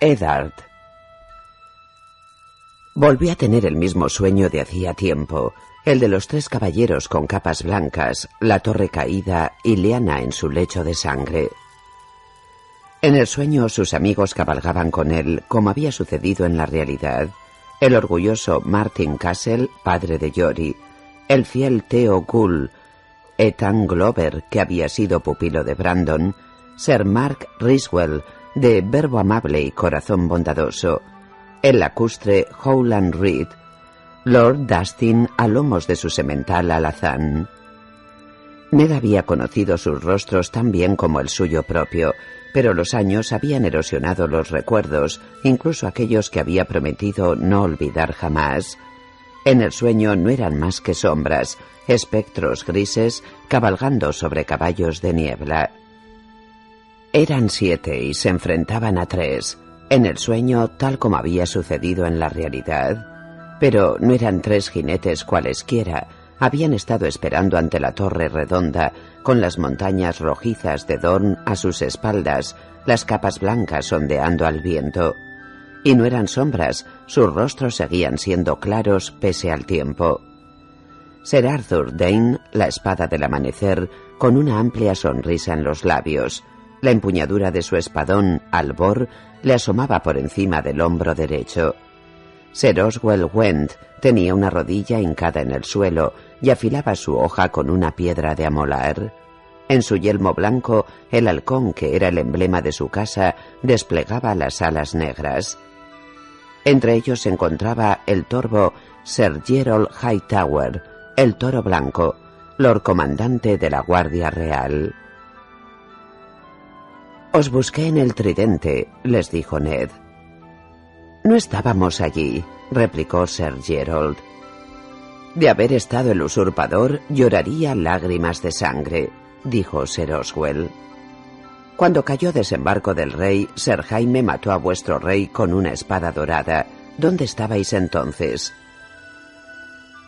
Eddard. Volví a tener el mismo sueño de hacía tiempo, el de los tres caballeros con capas blancas, la torre caída y Liana en su lecho de sangre. En el sueño sus amigos cabalgaban con él, como había sucedido en la realidad. El orgulloso Martin Castle, padre de Yori, el fiel Theo Gull, Ethan Glover, que había sido pupilo de Brandon, Sir Mark Riswell, de verbo amable y corazón bondadoso, el lacustre Howland Reed, Lord Dustin a lomos de su semental alazán. Ned había conocido sus rostros tan bien como el suyo propio, pero los años habían erosionado los recuerdos, incluso aquellos que había prometido no olvidar jamás. En el sueño no eran más que sombras, espectros grises cabalgando sobre caballos de niebla. Eran siete y se enfrentaban a tres, en el sueño tal como había sucedido en la realidad. Pero no eran tres jinetes cualesquiera, habían estado esperando ante la torre redonda, con las montañas rojizas de Dorn a sus espaldas, las capas blancas ondeando al viento. Y no eran sombras, sus rostros seguían siendo claros pese al tiempo. Ser Arthur Dane, la espada del amanecer, con una amplia sonrisa en los labios, la empuñadura de su espadón, albor, le asomaba por encima del hombro derecho. Sir Oswell Went tenía una rodilla hincada en el suelo y afilaba su hoja con una piedra de amolar. En su yelmo blanco, el halcón, que era el emblema de su casa, desplegaba las alas negras. Entre ellos se encontraba el torvo Sir Gerald Hightower, el toro blanco, lord comandante de la Guardia Real. Os busqué en el tridente, les dijo Ned. No estábamos allí, replicó Sir Gerald. De haber estado el usurpador, lloraría lágrimas de sangre, dijo Sir Oswell. Cuando cayó desembarco del rey, Sir Jaime mató a vuestro rey con una espada dorada. ¿Dónde estabais entonces?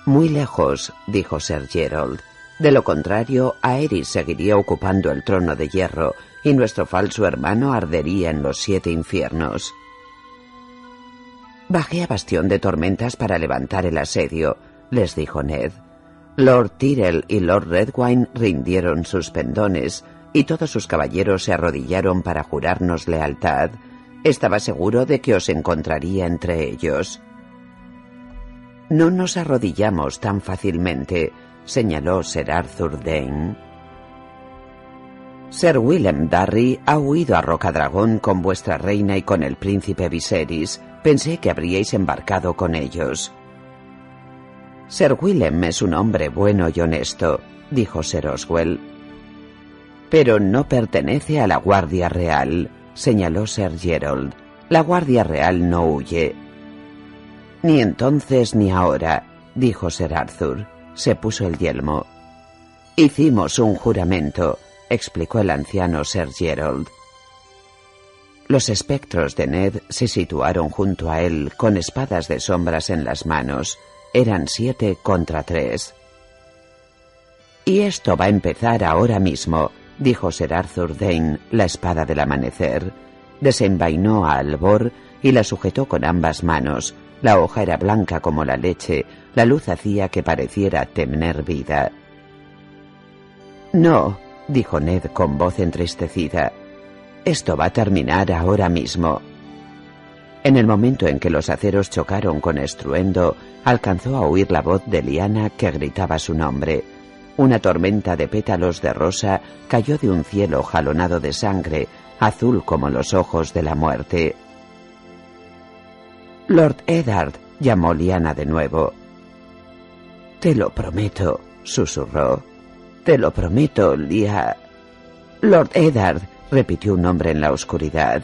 Muy lejos, dijo Sir Gerald. De lo contrario, Aerys seguiría ocupando el trono de hierro y nuestro falso hermano ardería en los siete infiernos. Bajé a Bastión de Tormentas para levantar el asedio, les dijo Ned. Lord Tyrell y Lord Redwine rindieron sus pendones y todos sus caballeros se arrodillaron para jurarnos lealtad. Estaba seguro de que os encontraría entre ellos. No nos arrodillamos tan fácilmente, señaló Sir Arthur Dane. Sir Willem Darry ha huido a Rocadragón con vuestra reina y con el príncipe Viserys. Pensé que habríais embarcado con ellos. Sir Willem es un hombre bueno y honesto, dijo Sir Oswell. Pero no pertenece a la Guardia Real, señaló Sir Gerald. La Guardia Real no huye. Ni entonces ni ahora, dijo Sir Arthur. Se puso el yelmo. Hicimos un juramento, explicó el anciano Sir Gerald. Los espectros de Ned se situaron junto a él con espadas de sombras en las manos. Eran siete contra tres. Y esto va a empezar ahora mismo, dijo Sir Arthur Dane, la espada del amanecer. Desenvainó a Albor y la sujetó con ambas manos. La hoja era blanca como la leche, la luz hacía que pareciera tener vida. No, dijo Ned con voz entristecida. Esto va a terminar ahora mismo. En el momento en que los aceros chocaron con estruendo, alcanzó a oír la voz de Liana que gritaba su nombre. Una tormenta de pétalos de rosa cayó de un cielo jalonado de sangre, azul como los ojos de la muerte. Lord Eddard, llamó Liana de nuevo. Te lo prometo, susurró. Te lo prometo, Lia. Lord Eddard, repitió un hombre en la oscuridad.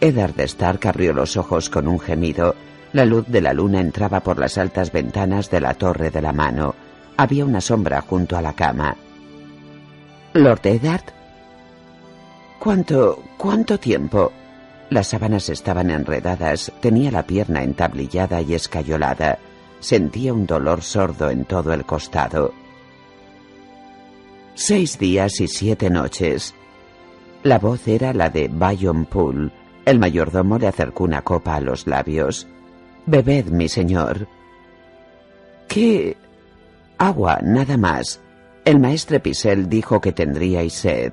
Eddard Stark abrió los ojos con un gemido. La luz de la luna entraba por las altas ventanas de la torre de la mano. Había una sombra junto a la cama. ¿Lord Eddard? ¿Cuánto, cuánto tiempo? Las sábanas estaban enredadas, tenía la pierna entablillada y escayolada. Sentía un dolor sordo en todo el costado. Seis días y siete noches. La voz era la de Bayon Poole, El mayordomo le acercó una copa a los labios. Bebed, mi señor. ¿Qué? Agua, nada más. El maestre Pisel dijo que tendríais sed.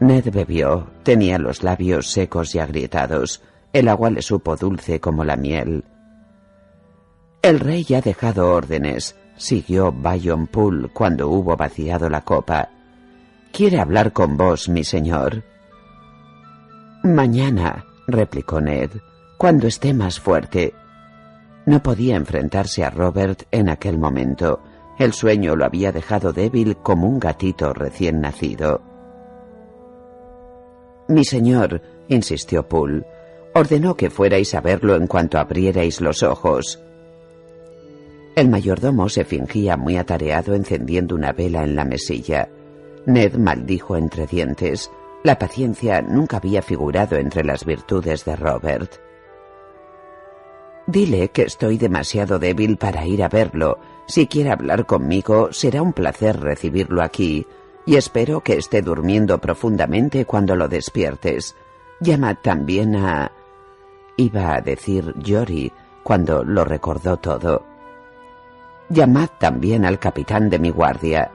Ned bebió. Tenía los labios secos y agrietados. El agua le supo dulce como la miel. El rey ha dejado órdenes, siguió Bayon cuando hubo vaciado la copa. Quiere hablar con vos, mi señor. Mañana, replicó Ned, cuando esté más fuerte. No podía enfrentarse a Robert en aquel momento. El sueño lo había dejado débil como un gatito recién nacido. Mi señor, insistió Poole, ordenó que fuerais a verlo en cuanto abrierais los ojos. El mayordomo se fingía muy atareado encendiendo una vela en la mesilla. Ned maldijo entre dientes. La paciencia nunca había figurado entre las virtudes de Robert. Dile que estoy demasiado débil para ir a verlo. Si quiere hablar conmigo, será un placer recibirlo aquí, y espero que esté durmiendo profundamente cuando lo despiertes. Llama también a... iba a decir Jory cuando lo recordó todo. Llamad también al capitán de mi guardia.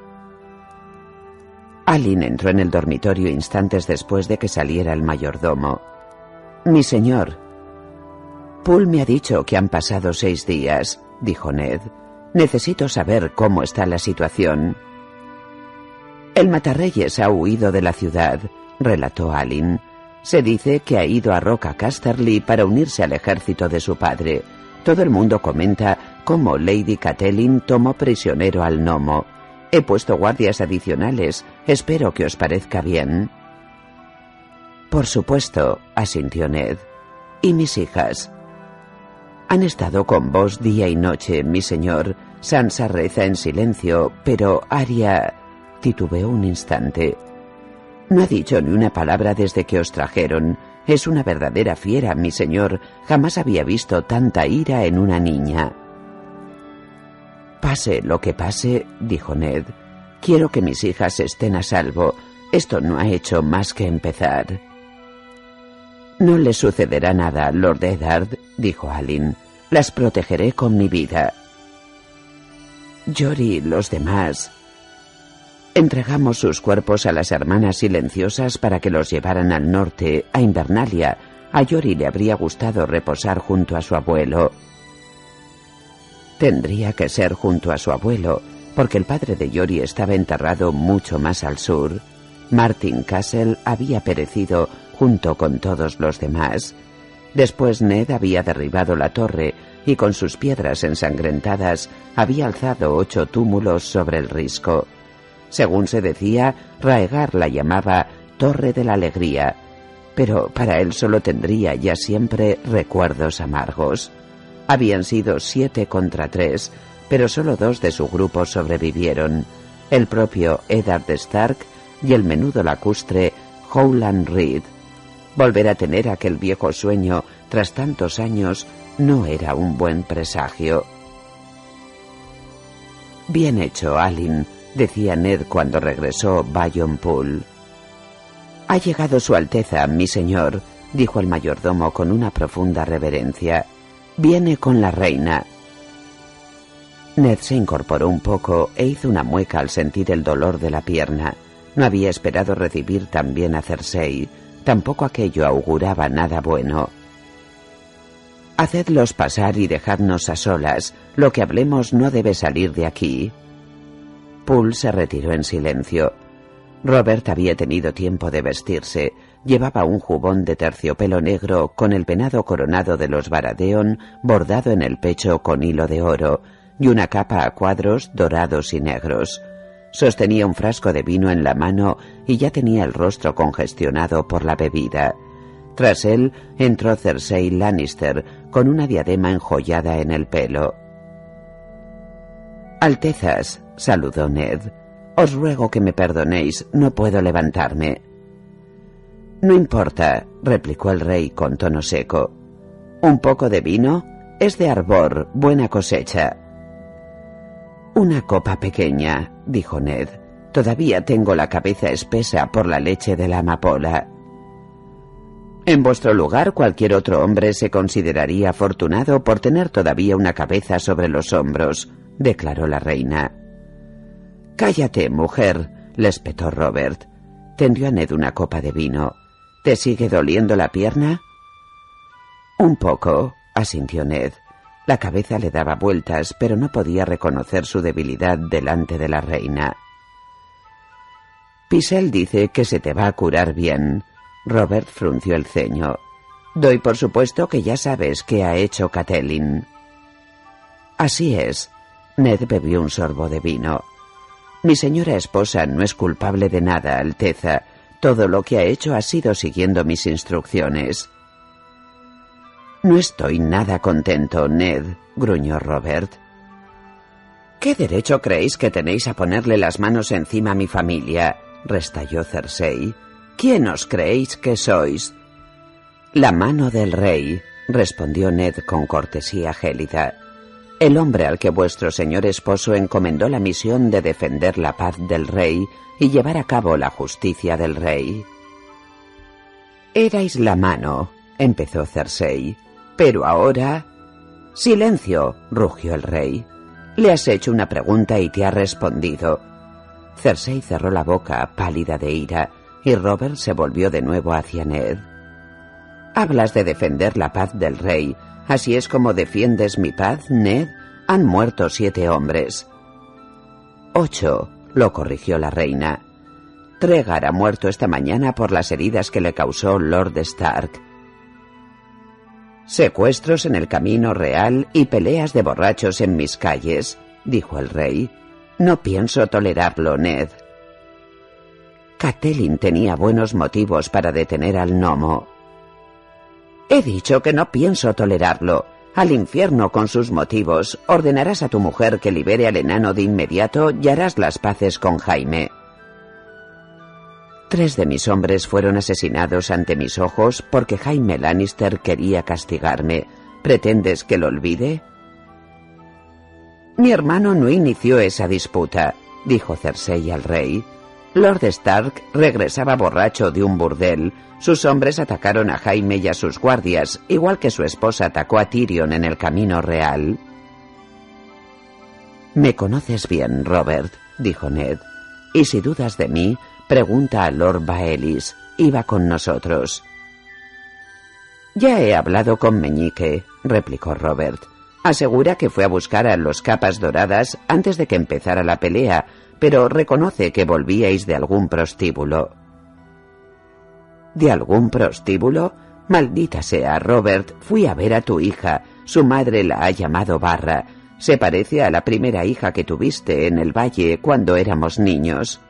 Alin entró en el dormitorio instantes después de que saliera el mayordomo. Mi señor. Poole me ha dicho que han pasado seis días, dijo Ned. Necesito saber cómo está la situación. El Matarreyes ha huido de la ciudad, relató Alin. Se dice que ha ido a Roca Casterly para unirse al ejército de su padre. Todo el mundo comenta cómo Lady Catelyn tomó prisionero al gnomo. He puesto guardias adicionales. Espero que os parezca bien. Por supuesto, asintió Ned. ¿Y mis hijas? Han estado con vos día y noche, mi señor. Sansa reza en silencio, pero Arya titubeó un instante. No ha dicho ni una palabra desde que os trajeron. Es una verdadera fiera, mi señor. Jamás había visto tanta ira en una niña. Pase lo que pase, dijo Ned, quiero que mis hijas estén a salvo. Esto no ha hecho más que empezar. No le sucederá nada, Lord Eddard, dijo Alin. Las protegeré con mi vida. Jory y los demás. Entregamos sus cuerpos a las hermanas silenciosas para que los llevaran al norte, a Invernalia. A Yori le habría gustado reposar junto a su abuelo. Tendría que ser junto a su abuelo, porque el padre de Yori estaba enterrado mucho más al sur. Martin Castle había perecido junto con todos los demás. Después Ned había derribado la torre y con sus piedras ensangrentadas había alzado ocho túmulos sobre el risco. Según se decía, Raegar la llamaba Torre de la Alegría, pero para él solo tendría ya siempre recuerdos amargos. Habían sido siete contra tres, pero solo dos de su grupo sobrevivieron, el propio Eddard Stark y el menudo lacustre Howland Reed. Volver a tener aquel viejo sueño tras tantos años no era un buen presagio. Bien hecho, Alin, decía Ned cuando regresó Bayon Pool. Ha llegado Su Alteza, mi señor, dijo el mayordomo con una profunda reverencia. Viene con la reina. Ned se incorporó un poco e hizo una mueca al sentir el dolor de la pierna. No había esperado recibir también a Cersei. Tampoco aquello auguraba nada bueno. Hacedlos pasar y dejadnos a solas. Lo que hablemos no debe salir de aquí. Poole se retiró en silencio. Robert había tenido tiempo de vestirse. Llevaba un jubón de terciopelo negro con el venado coronado de los Baradeon bordado en el pecho con hilo de oro y una capa a cuadros dorados y negros. Sostenía un frasco de vino en la mano y ya tenía el rostro congestionado por la bebida. Tras él entró Cersei Lannister con una diadema enjollada en el pelo. Altezas, saludó Ned, os ruego que me perdonéis, no puedo levantarme. No importa, replicó el rey con tono seco. ¿Un poco de vino? Es de arbor, buena cosecha. Una copa pequeña, dijo Ned. Todavía tengo la cabeza espesa por la leche de la amapola. En vuestro lugar cualquier otro hombre se consideraría afortunado por tener todavía una cabeza sobre los hombros, declaró la reina. Cállate, mujer, le espetó Robert. Tendió a Ned una copa de vino. ¿Te sigue doliendo la pierna? Un poco, asintió Ned. La cabeza le daba vueltas, pero no podía reconocer su debilidad delante de la reina. Pisel dice que se te va a curar bien. Robert frunció el ceño. Doy por supuesto que ya sabes qué ha hecho Catelyn. Así es. Ned bebió un sorbo de vino. Mi señora esposa no es culpable de nada, Alteza. Todo lo que ha hecho ha sido siguiendo mis instrucciones. No estoy nada contento, Ned, gruñó Robert. ¿Qué derecho creéis que tenéis a ponerle las manos encima a mi familia? restalló Cersei. ¿Quién os creéis que sois? La mano del rey, respondió Ned con cortesía gélida. El hombre al que vuestro señor esposo encomendó la misión de defender la paz del rey y llevar a cabo la justicia del rey. Erais la mano, empezó Cersei. Pero ahora... Silencio, rugió el rey. Le has hecho una pregunta y te ha respondido. Cersei cerró la boca, pálida de ira, y Robert se volvió de nuevo hacia Ned. Hablas de defender la paz del rey. ¿Así es como defiendes mi paz, Ned? Han muerto siete hombres. Ocho, lo corrigió la reina. Tregar ha muerto esta mañana por las heridas que le causó Lord Stark. Secuestros en el camino real y peleas de borrachos en mis calles, dijo el rey. No pienso tolerarlo, Ned. Catelyn tenía buenos motivos para detener al gnomo. He dicho que no pienso tolerarlo. Al infierno con sus motivos. Ordenarás a tu mujer que libere al enano de inmediato y harás las paces con Jaime. Tres de mis hombres fueron asesinados ante mis ojos porque Jaime Lannister quería castigarme. ¿Pretendes que lo olvide? Mi hermano no inició esa disputa, dijo Cersei al rey. Lord Stark regresaba borracho de un burdel. Sus hombres atacaron a Jaime y a sus guardias, igual que su esposa atacó a Tyrion en el camino real. Me conoces bien, Robert, dijo Ned, y si dudas de mí, Pregunta a Lord Baelis. Iba con nosotros. Ya he hablado con Meñique, replicó Robert. Asegura que fue a buscar a los capas doradas antes de que empezara la pelea, pero reconoce que volvíais de algún prostíbulo. ¿De algún prostíbulo? Maldita sea, Robert, fui a ver a tu hija. Su madre la ha llamado Barra. Se parece a la primera hija que tuviste en el valle cuando éramos niños.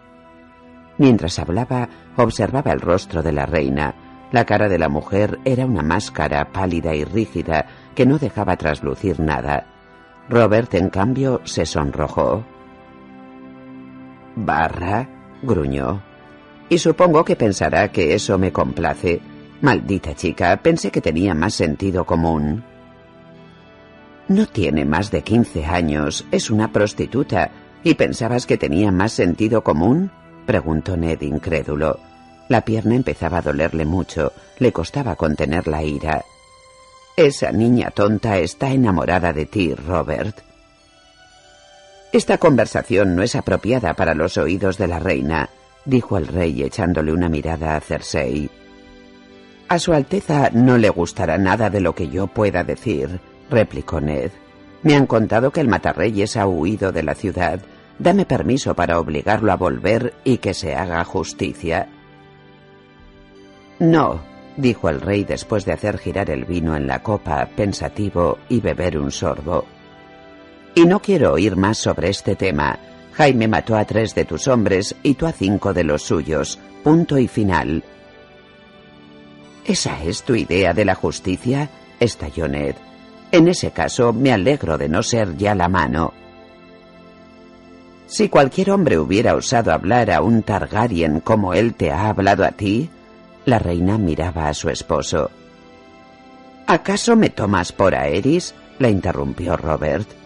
Mientras hablaba, observaba el rostro de la reina. La cara de la mujer era una máscara pálida y rígida que no dejaba traslucir nada. Robert, en cambio, se sonrojó. Barra, gruñó. Y supongo que pensará que eso me complace. Maldita chica, pensé que tenía más sentido común. No tiene más de quince años, es una prostituta. ¿Y pensabas que tenía más sentido común? preguntó Ned incrédulo. La pierna empezaba a dolerle mucho, le costaba contener la ira. Esa niña tonta está enamorada de ti, Robert. Esta conversación no es apropiada para los oídos de la reina, dijo el rey echándole una mirada a Cersei. A su Alteza no le gustará nada de lo que yo pueda decir, replicó Ned. Me han contado que el matarreyes ha huido de la ciudad Dame permiso para obligarlo a volver y que se haga justicia. No, dijo el rey después de hacer girar el vino en la copa, pensativo, y beber un sorbo. Y no quiero oír más sobre este tema. Jaime mató a tres de tus hombres y tú a cinco de los suyos. Punto y final. ¿Esa es tu idea de la justicia? estalló Ned. En ese caso me alegro de no ser ya la mano. Si cualquier hombre hubiera osado hablar a un Targaryen como él te ha hablado a ti, la reina miraba a su esposo. ¿Acaso me tomas por Aeris? la interrumpió Robert.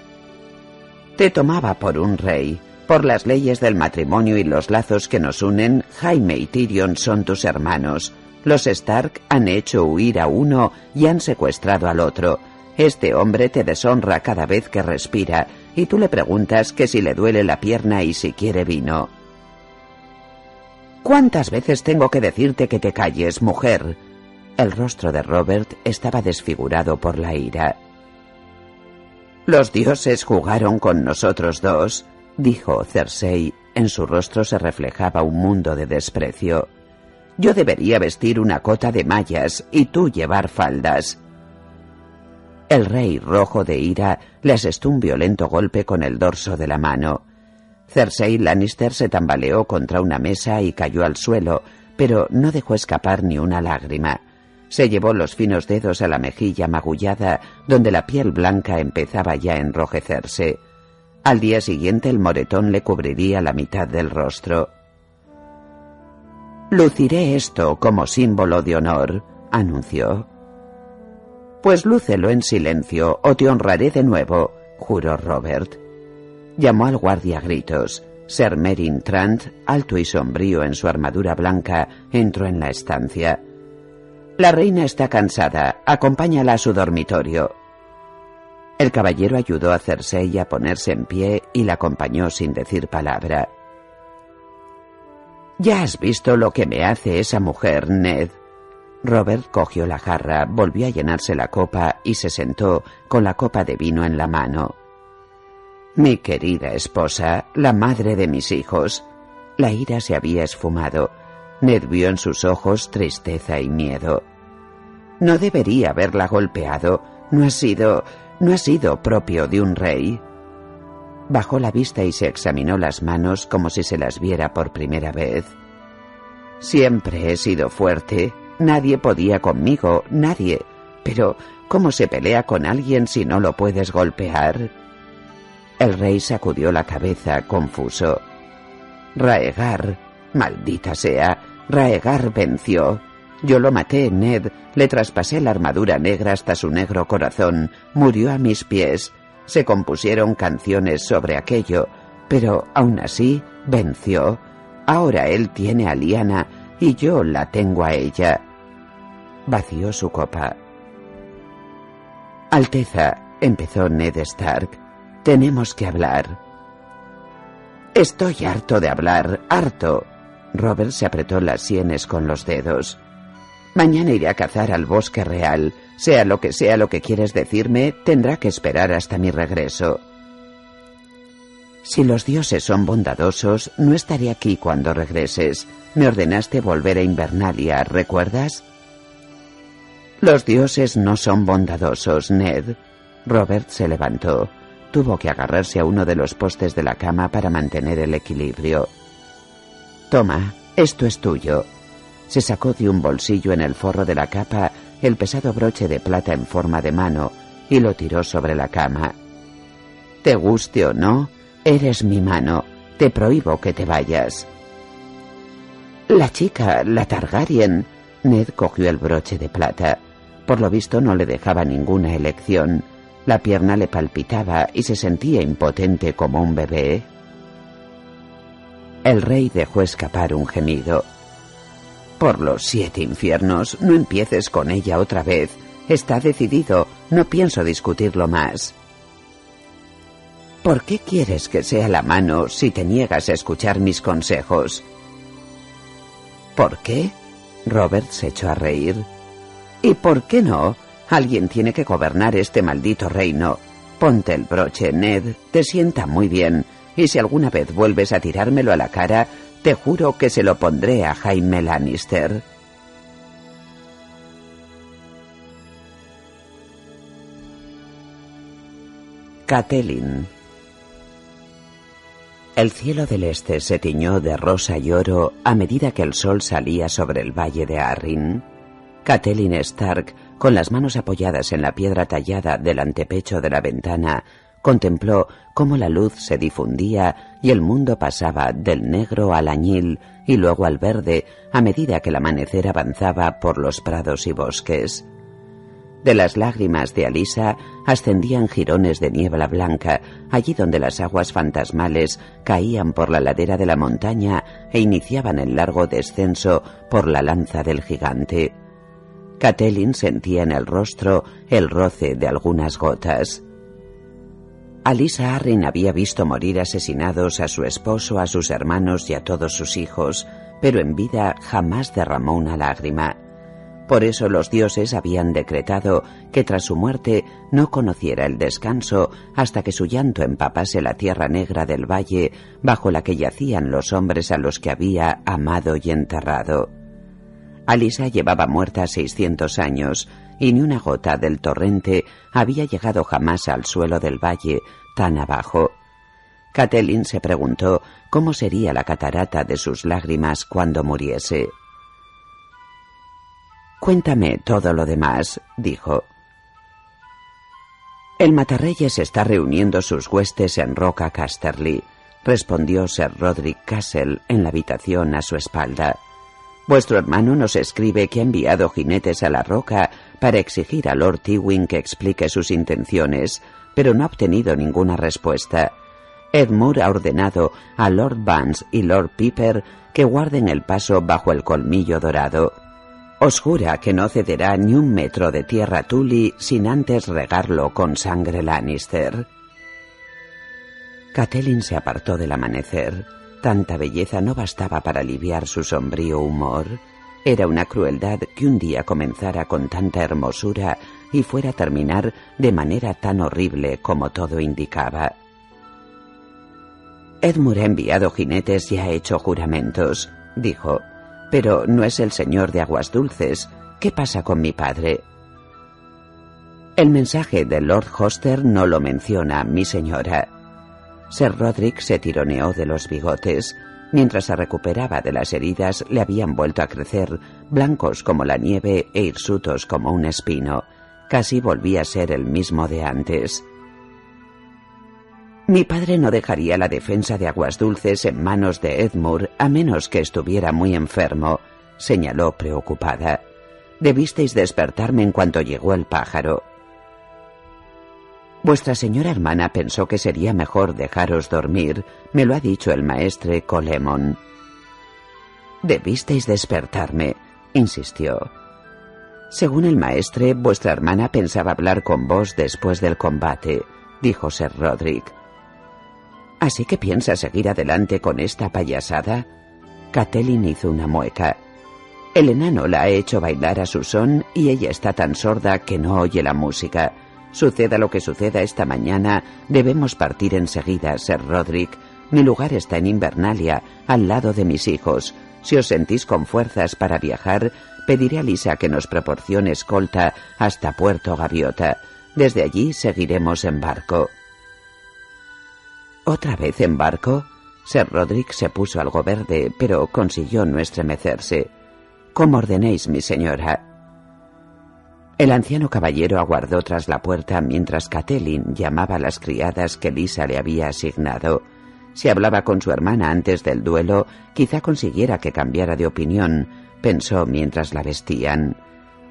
Te tomaba por un rey. Por las leyes del matrimonio y los lazos que nos unen, Jaime y Tyrion son tus hermanos. Los Stark han hecho huir a uno y han secuestrado al otro. Este hombre te deshonra cada vez que respira y tú le preguntas que si le duele la pierna y si quiere vino. ¿Cuántas veces tengo que decirte que te calles, mujer? El rostro de Robert estaba desfigurado por la ira. Los dioses jugaron con nosotros dos, dijo Cersei. En su rostro se reflejaba un mundo de desprecio. Yo debería vestir una cota de mallas y tú llevar faldas. El rey, rojo de ira, le asestó un violento golpe con el dorso de la mano. Cersei Lannister se tambaleó contra una mesa y cayó al suelo, pero no dejó escapar ni una lágrima. Se llevó los finos dedos a la mejilla magullada, donde la piel blanca empezaba ya a enrojecerse. Al día siguiente el moretón le cubriría la mitad del rostro. Luciré esto como símbolo de honor, anunció. Pues lúcelo en silencio o te honraré de nuevo, juró Robert. Llamó al guardia a gritos. Ser Merin Trant, alto y sombrío en su armadura blanca, entró en la estancia. La reina está cansada. Acompáñala a su dormitorio. El caballero ayudó a Cersei a ponerse en pie y la acompañó sin decir palabra. Ya has visto lo que me hace esa mujer, Ned. Robert cogió la jarra, volvió a llenarse la copa y se sentó con la copa de vino en la mano. Mi querida esposa, la madre de mis hijos. La ira se había esfumado. Ned vio en sus ojos tristeza y miedo. No debería haberla golpeado. No ha sido. no ha sido propio de un rey. Bajó la vista y se examinó las manos como si se las viera por primera vez. Siempre he sido fuerte. Nadie podía conmigo, nadie. Pero, ¿cómo se pelea con alguien si no lo puedes golpear? El rey sacudió la cabeza, confuso. Raegar, maldita sea, Raegar venció. Yo lo maté, Ned, le traspasé la armadura negra hasta su negro corazón, murió a mis pies. Se compusieron canciones sobre aquello, pero aún así venció. Ahora él tiene a Liana y yo la tengo a ella. Vació su copa. Alteza, empezó Ned Stark, tenemos que hablar. Estoy harto de hablar, harto. Robert se apretó las sienes con los dedos. Mañana iré a cazar al bosque real. Sea lo que sea lo que quieres decirme, tendrá que esperar hasta mi regreso. Si los dioses son bondadosos, no estaré aquí cuando regreses. Me ordenaste volver a Invernalia, ¿recuerdas? Los dioses no son bondadosos, Ned. Robert se levantó. Tuvo que agarrarse a uno de los postes de la cama para mantener el equilibrio. Toma, esto es tuyo. Se sacó de un bolsillo en el forro de la capa el pesado broche de plata en forma de mano y lo tiró sobre la cama. Te guste o no, eres mi mano. Te prohíbo que te vayas. La chica, la Targaryen. Ned cogió el broche de plata. Por lo visto no le dejaba ninguna elección. La pierna le palpitaba y se sentía impotente como un bebé. El rey dejó escapar un gemido. Por los siete infiernos, no empieces con ella otra vez. Está decidido, no pienso discutirlo más. ¿Por qué quieres que sea la mano si te niegas a escuchar mis consejos? ¿Por qué? Robert se echó a reír. ¿Y por qué no? Alguien tiene que gobernar este maldito reino. Ponte el broche, Ned, te sienta muy bien, y si alguna vez vuelves a tirármelo a la cara, te juro que se lo pondré a Jaime Lannister. Catelyn El cielo del este se tiñó de rosa y oro a medida que el sol salía sobre el valle de Arryn. Catelyn Stark, con las manos apoyadas en la piedra tallada del antepecho de la ventana, contempló cómo la luz se difundía y el mundo pasaba del negro al añil y luego al verde a medida que el amanecer avanzaba por los prados y bosques. De las lágrimas de Alisa ascendían jirones de niebla blanca, allí donde las aguas fantasmales caían por la ladera de la montaña e iniciaban el largo descenso por la lanza del gigante. Catelyn sentía en el rostro el roce de algunas gotas. Alisa Arryn había visto morir asesinados a su esposo, a sus hermanos y a todos sus hijos, pero en vida jamás derramó una lágrima. Por eso los dioses habían decretado que tras su muerte no conociera el descanso hasta que su llanto empapase la tierra negra del valle bajo la que yacían los hombres a los que había amado y enterrado. Alisa llevaba muerta seiscientos años y ni una gota del torrente había llegado jamás al suelo del valle tan abajo. Catelyn se preguntó cómo sería la catarata de sus lágrimas cuando muriese. Cuéntame todo lo demás, dijo. El Matarreyes está reuniendo sus huestes en Roca Casterly, respondió Sir Roderick Castle en la habitación a su espalda. Vuestro hermano nos escribe que ha enviado jinetes a la roca para exigir a Lord Tywin que explique sus intenciones, pero no ha obtenido ninguna respuesta. Edmure ha ordenado a Lord Vance y Lord Piper que guarden el paso bajo el colmillo dorado. Os jura que no cederá ni un metro de tierra Tully sin antes regarlo con sangre Lannister. Catelyn se apartó del amanecer. Tanta belleza no bastaba para aliviar su sombrío humor. Era una crueldad que un día comenzara con tanta hermosura y fuera a terminar de manera tan horrible como todo indicaba. Edmure ha enviado jinetes y ha hecho juramentos, dijo. Pero no es el señor de aguas dulces. ¿Qué pasa con mi padre? El mensaje de Lord Hoster no lo menciona, mi señora. Sir Roderick se tironeó de los bigotes. Mientras se recuperaba de las heridas, le habían vuelto a crecer, blancos como la nieve e hirsutos como un espino. Casi volvía a ser el mismo de antes. Mi padre no dejaría la defensa de Aguas Dulces en manos de Edmure a menos que estuviera muy enfermo, señaló preocupada. Debisteis despertarme en cuanto llegó el pájaro. Vuestra señora hermana pensó que sería mejor dejaros dormir, me lo ha dicho el maestre Colemon. Debisteis despertarme, insistió. Según el maestre, vuestra hermana pensaba hablar con vos después del combate, dijo Sir Roderick. ¿Así que piensa seguir adelante con esta payasada? Catelyn hizo una mueca. El enano la ha hecho bailar a su son y ella está tan sorda que no oye la música. Suceda lo que suceda esta mañana, debemos partir enseguida, Sir Roderick. Mi lugar está en Invernalia, al lado de mis hijos. Si os sentís con fuerzas para viajar, pediré a Lisa que nos proporcione escolta hasta Puerto Gaviota. Desde allí seguiremos en barco. ¿Otra vez en barco? Sir Roderick se puso algo verde, pero consiguió no estremecerse. Como ordenéis, mi señora. El anciano caballero aguardó tras la puerta mientras Catelyn llamaba a las criadas que Lisa le había asignado. Si hablaba con su hermana antes del duelo, quizá consiguiera que cambiara de opinión, pensó mientras la vestían.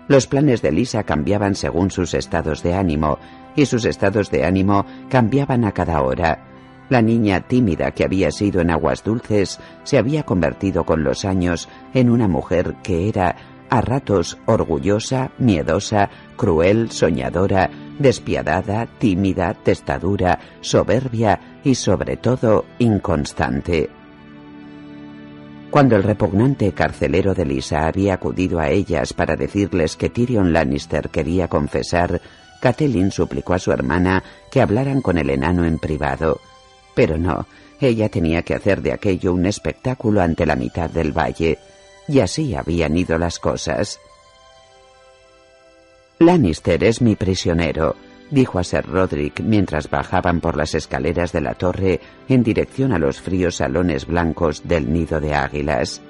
Los planes de Lisa cambiaban según sus estados de ánimo, y sus estados de ánimo cambiaban a cada hora. La niña tímida que había sido en aguas dulces se había convertido con los años en una mujer que era a ratos orgullosa, miedosa, cruel, soñadora, despiadada, tímida, testadura, soberbia y sobre todo inconstante. Cuando el repugnante carcelero de Lisa había acudido a ellas para decirles que Tyrion Lannister quería confesar, Catelyn suplicó a su hermana que hablaran con el enano en privado. Pero no, ella tenía que hacer de aquello un espectáculo ante la mitad del valle, y así habían ido las cosas. Lannister es mi prisionero, dijo a Sir Roderick mientras bajaban por las escaleras de la torre en dirección a los fríos salones blancos del nido de águilas.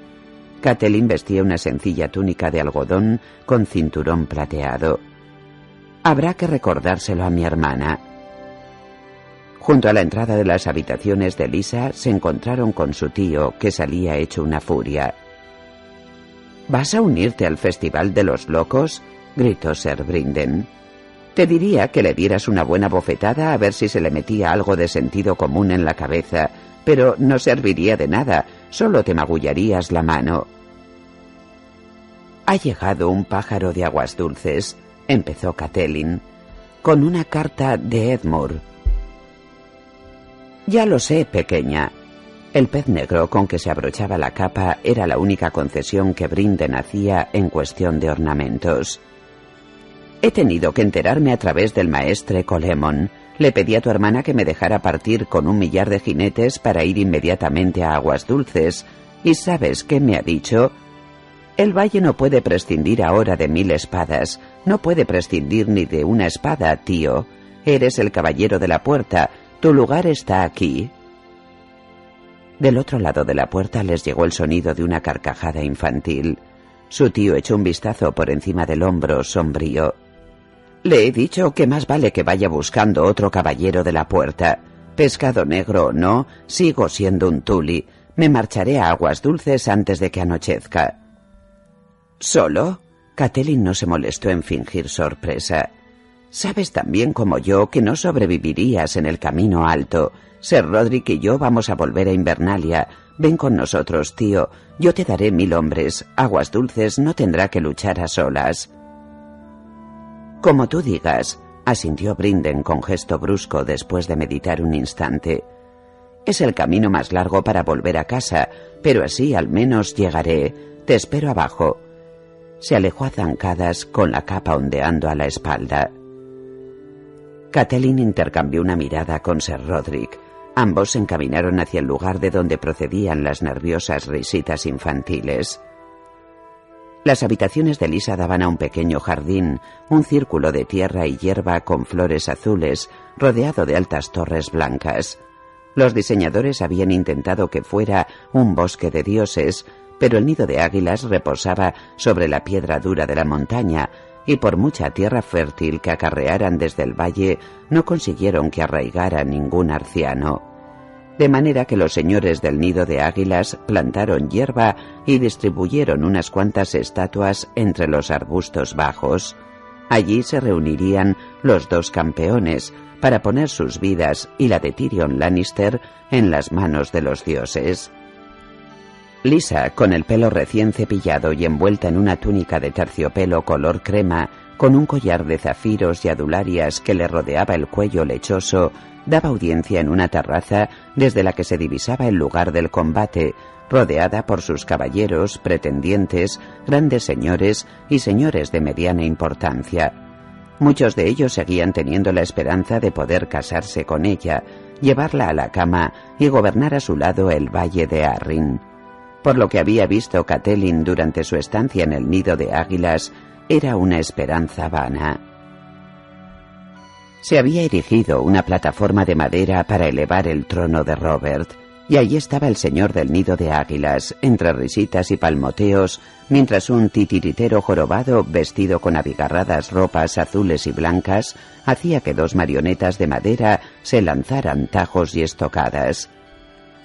Catelyn vestía una sencilla túnica de algodón con cinturón plateado. Habrá que recordárselo a mi hermana, Junto a la entrada de las habitaciones de Lisa se encontraron con su tío, que salía hecho una furia. ¿Vas a unirte al Festival de los Locos? gritó Sir Brinden. Te diría que le dieras una buena bofetada a ver si se le metía algo de sentido común en la cabeza, pero no serviría de nada, solo te magullarías la mano. Ha llegado un pájaro de aguas dulces, empezó Catelyn, con una carta de Edmure. Ya lo sé, pequeña. El pez negro con que se abrochaba la capa era la única concesión que Brinden hacía en cuestión de ornamentos. He tenido que enterarme a través del maestre Colemon. Le pedí a tu hermana que me dejara partir con un millar de jinetes para ir inmediatamente a Aguas Dulces. ¿Y sabes qué me ha dicho? El valle no puede prescindir ahora de mil espadas. No puede prescindir ni de una espada, tío. Eres el caballero de la puerta. Tu lugar está aquí. Del otro lado de la puerta les llegó el sonido de una carcajada infantil. Su tío echó un vistazo por encima del hombro sombrío. Le he dicho que más vale que vaya buscando otro caballero de la puerta. Pescado negro o no, sigo siendo un tuli. Me marcharé a aguas dulces antes de que anochezca. ¿Solo? Catelyn no se molestó en fingir sorpresa. Sabes tan bien como yo que no sobrevivirías en el camino alto. Ser Roderick y yo vamos a volver a Invernalia. Ven con nosotros, tío. Yo te daré mil hombres. Aguas dulces no tendrá que luchar a solas. Como tú digas, asintió Brinden con gesto brusco después de meditar un instante. Es el camino más largo para volver a casa, pero así al menos llegaré. Te espero abajo. Se alejó a zancadas con la capa ondeando a la espalda. Catelyn intercambió una mirada con Sir Roderick. Ambos se encaminaron hacia el lugar de donde procedían las nerviosas risitas infantiles. Las habitaciones de Lisa daban a un pequeño jardín, un círculo de tierra y hierba con flores azules, rodeado de altas torres blancas. Los diseñadores habían intentado que fuera un bosque de dioses, pero el nido de águilas reposaba sobre la piedra dura de la montaña, y por mucha tierra fértil que acarrearan desde el valle, no consiguieron que arraigara ningún arciano de manera que los señores del nido de águilas plantaron hierba y distribuyeron unas cuantas estatuas entre los arbustos bajos. Allí se reunirían los dos campeones para poner sus vidas y la de Tyrion Lannister en las manos de los dioses. Lisa, con el pelo recién cepillado y envuelta en una túnica de terciopelo color crema, con un collar de zafiros y adularias que le rodeaba el cuello lechoso, daba audiencia en una terraza desde la que se divisaba el lugar del combate, rodeada por sus caballeros, pretendientes, grandes señores y señores de mediana importancia. Muchos de ellos seguían teniendo la esperanza de poder casarse con ella, llevarla a la cama y gobernar a su lado el valle de Arryn. Por lo que había visto Catelyn durante su estancia en el nido de águilas, era una esperanza vana. Se había erigido una plataforma de madera para elevar el trono de Robert, y allí estaba el señor del nido de águilas, entre risitas y palmoteos, mientras un titiritero jorobado, vestido con abigarradas ropas azules y blancas, hacía que dos marionetas de madera se lanzaran tajos y estocadas.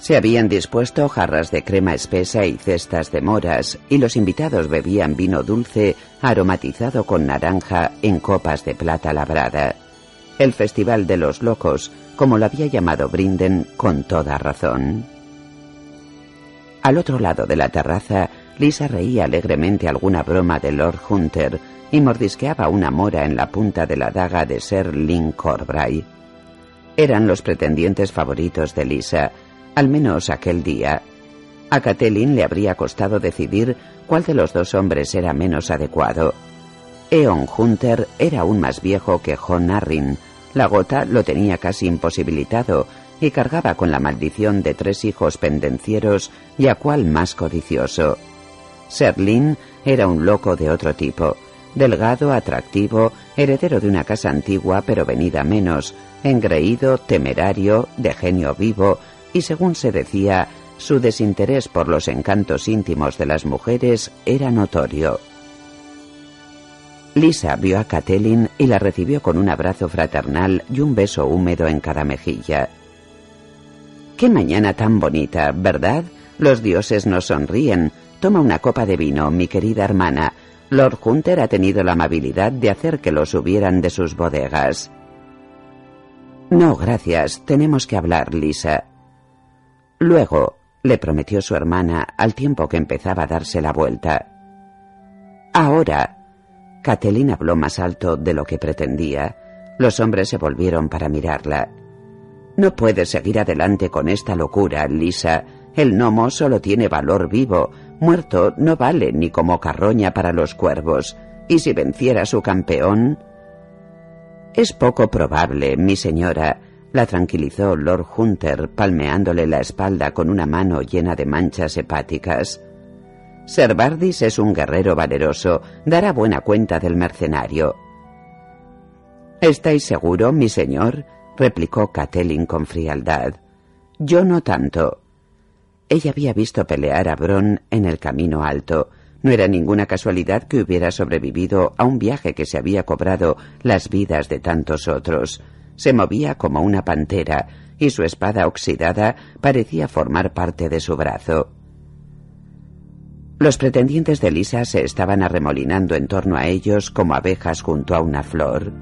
Se habían dispuesto jarras de crema espesa y cestas de moras, y los invitados bebían vino dulce aromatizado con naranja en copas de plata labrada el Festival de los Locos, como lo había llamado Brinden con toda razón. Al otro lado de la terraza, Lisa reía alegremente alguna broma de Lord Hunter y mordisqueaba una mora en la punta de la daga de Sir Lynn Corbray. Eran los pretendientes favoritos de Lisa, al menos aquel día. A Catelyn le habría costado decidir cuál de los dos hombres era menos adecuado. Eon Hunter era aún más viejo que John Arryn. La gota lo tenía casi imposibilitado y cargaba con la maldición de tres hijos pendencieros y a cuál más codicioso. Serlin era un loco de otro tipo, delgado, atractivo, heredero de una casa antigua pero venida menos, engreído, temerario, de genio vivo y según se decía, su desinterés por los encantos íntimos de las mujeres era notorio. Lisa vio a Catelyn y la recibió con un abrazo fraternal y un beso húmedo en cada mejilla. Qué mañana tan bonita, ¿verdad? Los dioses nos sonríen. Toma una copa de vino, mi querida hermana. Lord Hunter ha tenido la amabilidad de hacer que lo subieran de sus bodegas. No, gracias. Tenemos que hablar, Lisa. Luego, le prometió su hermana al tiempo que empezaba a darse la vuelta. Ahora. Catelyn habló más alto de lo que pretendía. Los hombres se volvieron para mirarla. No puedes seguir adelante con esta locura, Lisa. El gnomo solo tiene valor vivo. Muerto no vale ni como carroña para los cuervos. ¿Y si venciera su campeón? Es poco probable, mi señora, la tranquilizó Lord Hunter, palmeándole la espalda con una mano llena de manchas hepáticas. Ser Bardis es un guerrero valeroso, dará buena cuenta del mercenario. ¿Estáis seguro, mi señor? replicó Catelyn con frialdad. Yo no tanto. Ella había visto pelear a Bron en el camino alto. No era ninguna casualidad que hubiera sobrevivido a un viaje que se había cobrado las vidas de tantos otros. Se movía como una pantera y su espada oxidada parecía formar parte de su brazo. Los pretendientes de Lisa se estaban arremolinando en torno a ellos como abejas junto a una flor.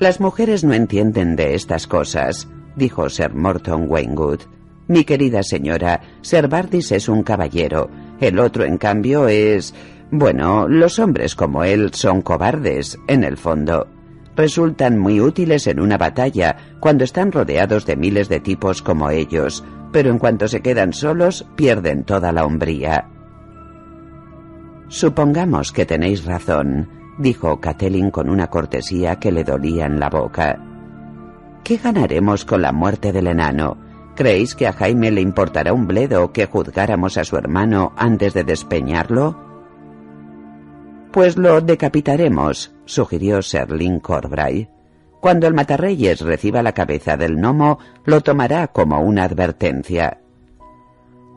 Las mujeres no entienden de estas cosas, dijo Sir Morton Wainwood. Mi querida señora, Sir Bardis es un caballero. El otro, en cambio, es... Bueno, los hombres como él son cobardes, en el fondo. Resultan muy útiles en una batalla cuando están rodeados de miles de tipos como ellos, pero en cuanto se quedan solos pierden toda la hombría. Supongamos que tenéis razón, dijo Catelyn con una cortesía que le dolía en la boca. ¿Qué ganaremos con la muerte del enano? ¿Creéis que a Jaime le importará un bledo que juzgáramos a su hermano antes de despeñarlo? Pues lo decapitaremos, sugirió Serling Corbray. Cuando el matarreyes reciba la cabeza del gnomo, lo tomará como una advertencia.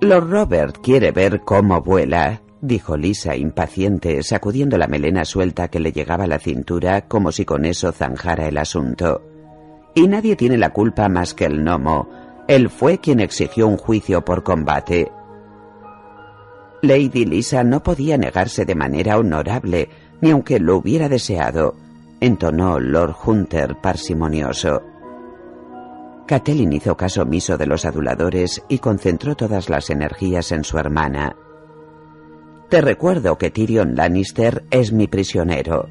Lord Robert quiere ver cómo vuela, dijo Lisa impaciente, sacudiendo la melena suelta que le llegaba a la cintura como si con eso zanjara el asunto. Y nadie tiene la culpa más que el gnomo. Él fue quien exigió un juicio por combate. Lady Lisa no podía negarse de manera honorable, ni aunque lo hubiera deseado entonó Lord Hunter parsimonioso. Catelyn hizo caso omiso de los aduladores y concentró todas las energías en su hermana. Te recuerdo que Tyrion Lannister es mi prisionero.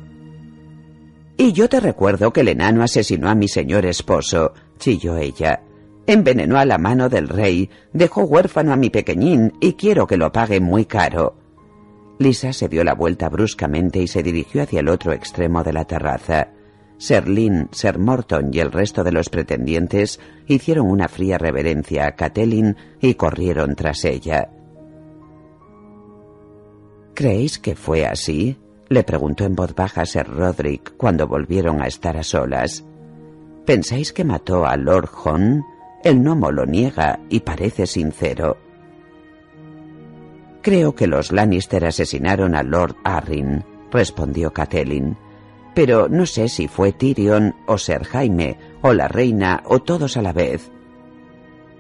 Y yo te recuerdo que el enano asesinó a mi señor esposo, chilló ella. Envenenó a la mano del rey, dejó huérfano a mi pequeñín y quiero que lo pague muy caro. Lisa se dio la vuelta bruscamente y se dirigió hacia el otro extremo de la terraza. Ser Lynn, Ser Morton y el resto de los pretendientes hicieron una fría reverencia a Catelyn y corrieron tras ella. ¿Creéis que fue así? le preguntó en voz baja Sir Roderick cuando volvieron a estar a solas. ¿Pensáis que mató a Lord Hon? El gnomo lo niega y parece sincero. Creo que los Lannister asesinaron a Lord Arryn, respondió Catelyn. Pero no sé si fue Tyrion o Ser Jaime, o la reina, o todos a la vez.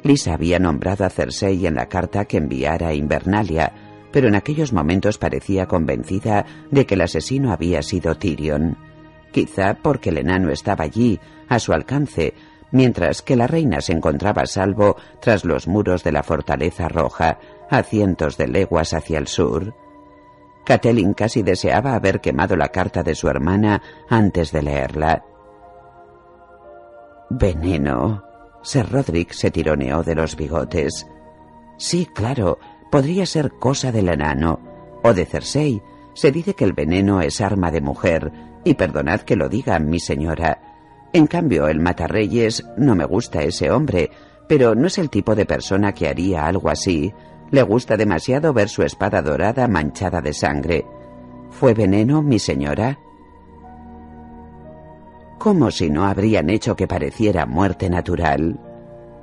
Lisa había nombrado a Cersei en la carta que enviara a Invernalia, pero en aquellos momentos parecía convencida de que el asesino había sido Tyrion. Quizá porque el enano estaba allí, a su alcance, mientras que la reina se encontraba a salvo tras los muros de la fortaleza roja, a cientos de leguas hacia el sur. Catelyn casi deseaba haber quemado la carta de su hermana antes de leerla. Veneno. Sir Roderick se tironeó de los bigotes. Sí, claro, podría ser cosa del enano o de Cersei. Se dice que el veneno es arma de mujer, y perdonad que lo diga, mi señora. En cambio, el matarreyes no me gusta ese hombre, pero no es el tipo de persona que haría algo así, le gusta demasiado ver su espada dorada manchada de sangre. ¿Fue veneno, mi señora? Como si no habrían hecho que pareciera muerte natural.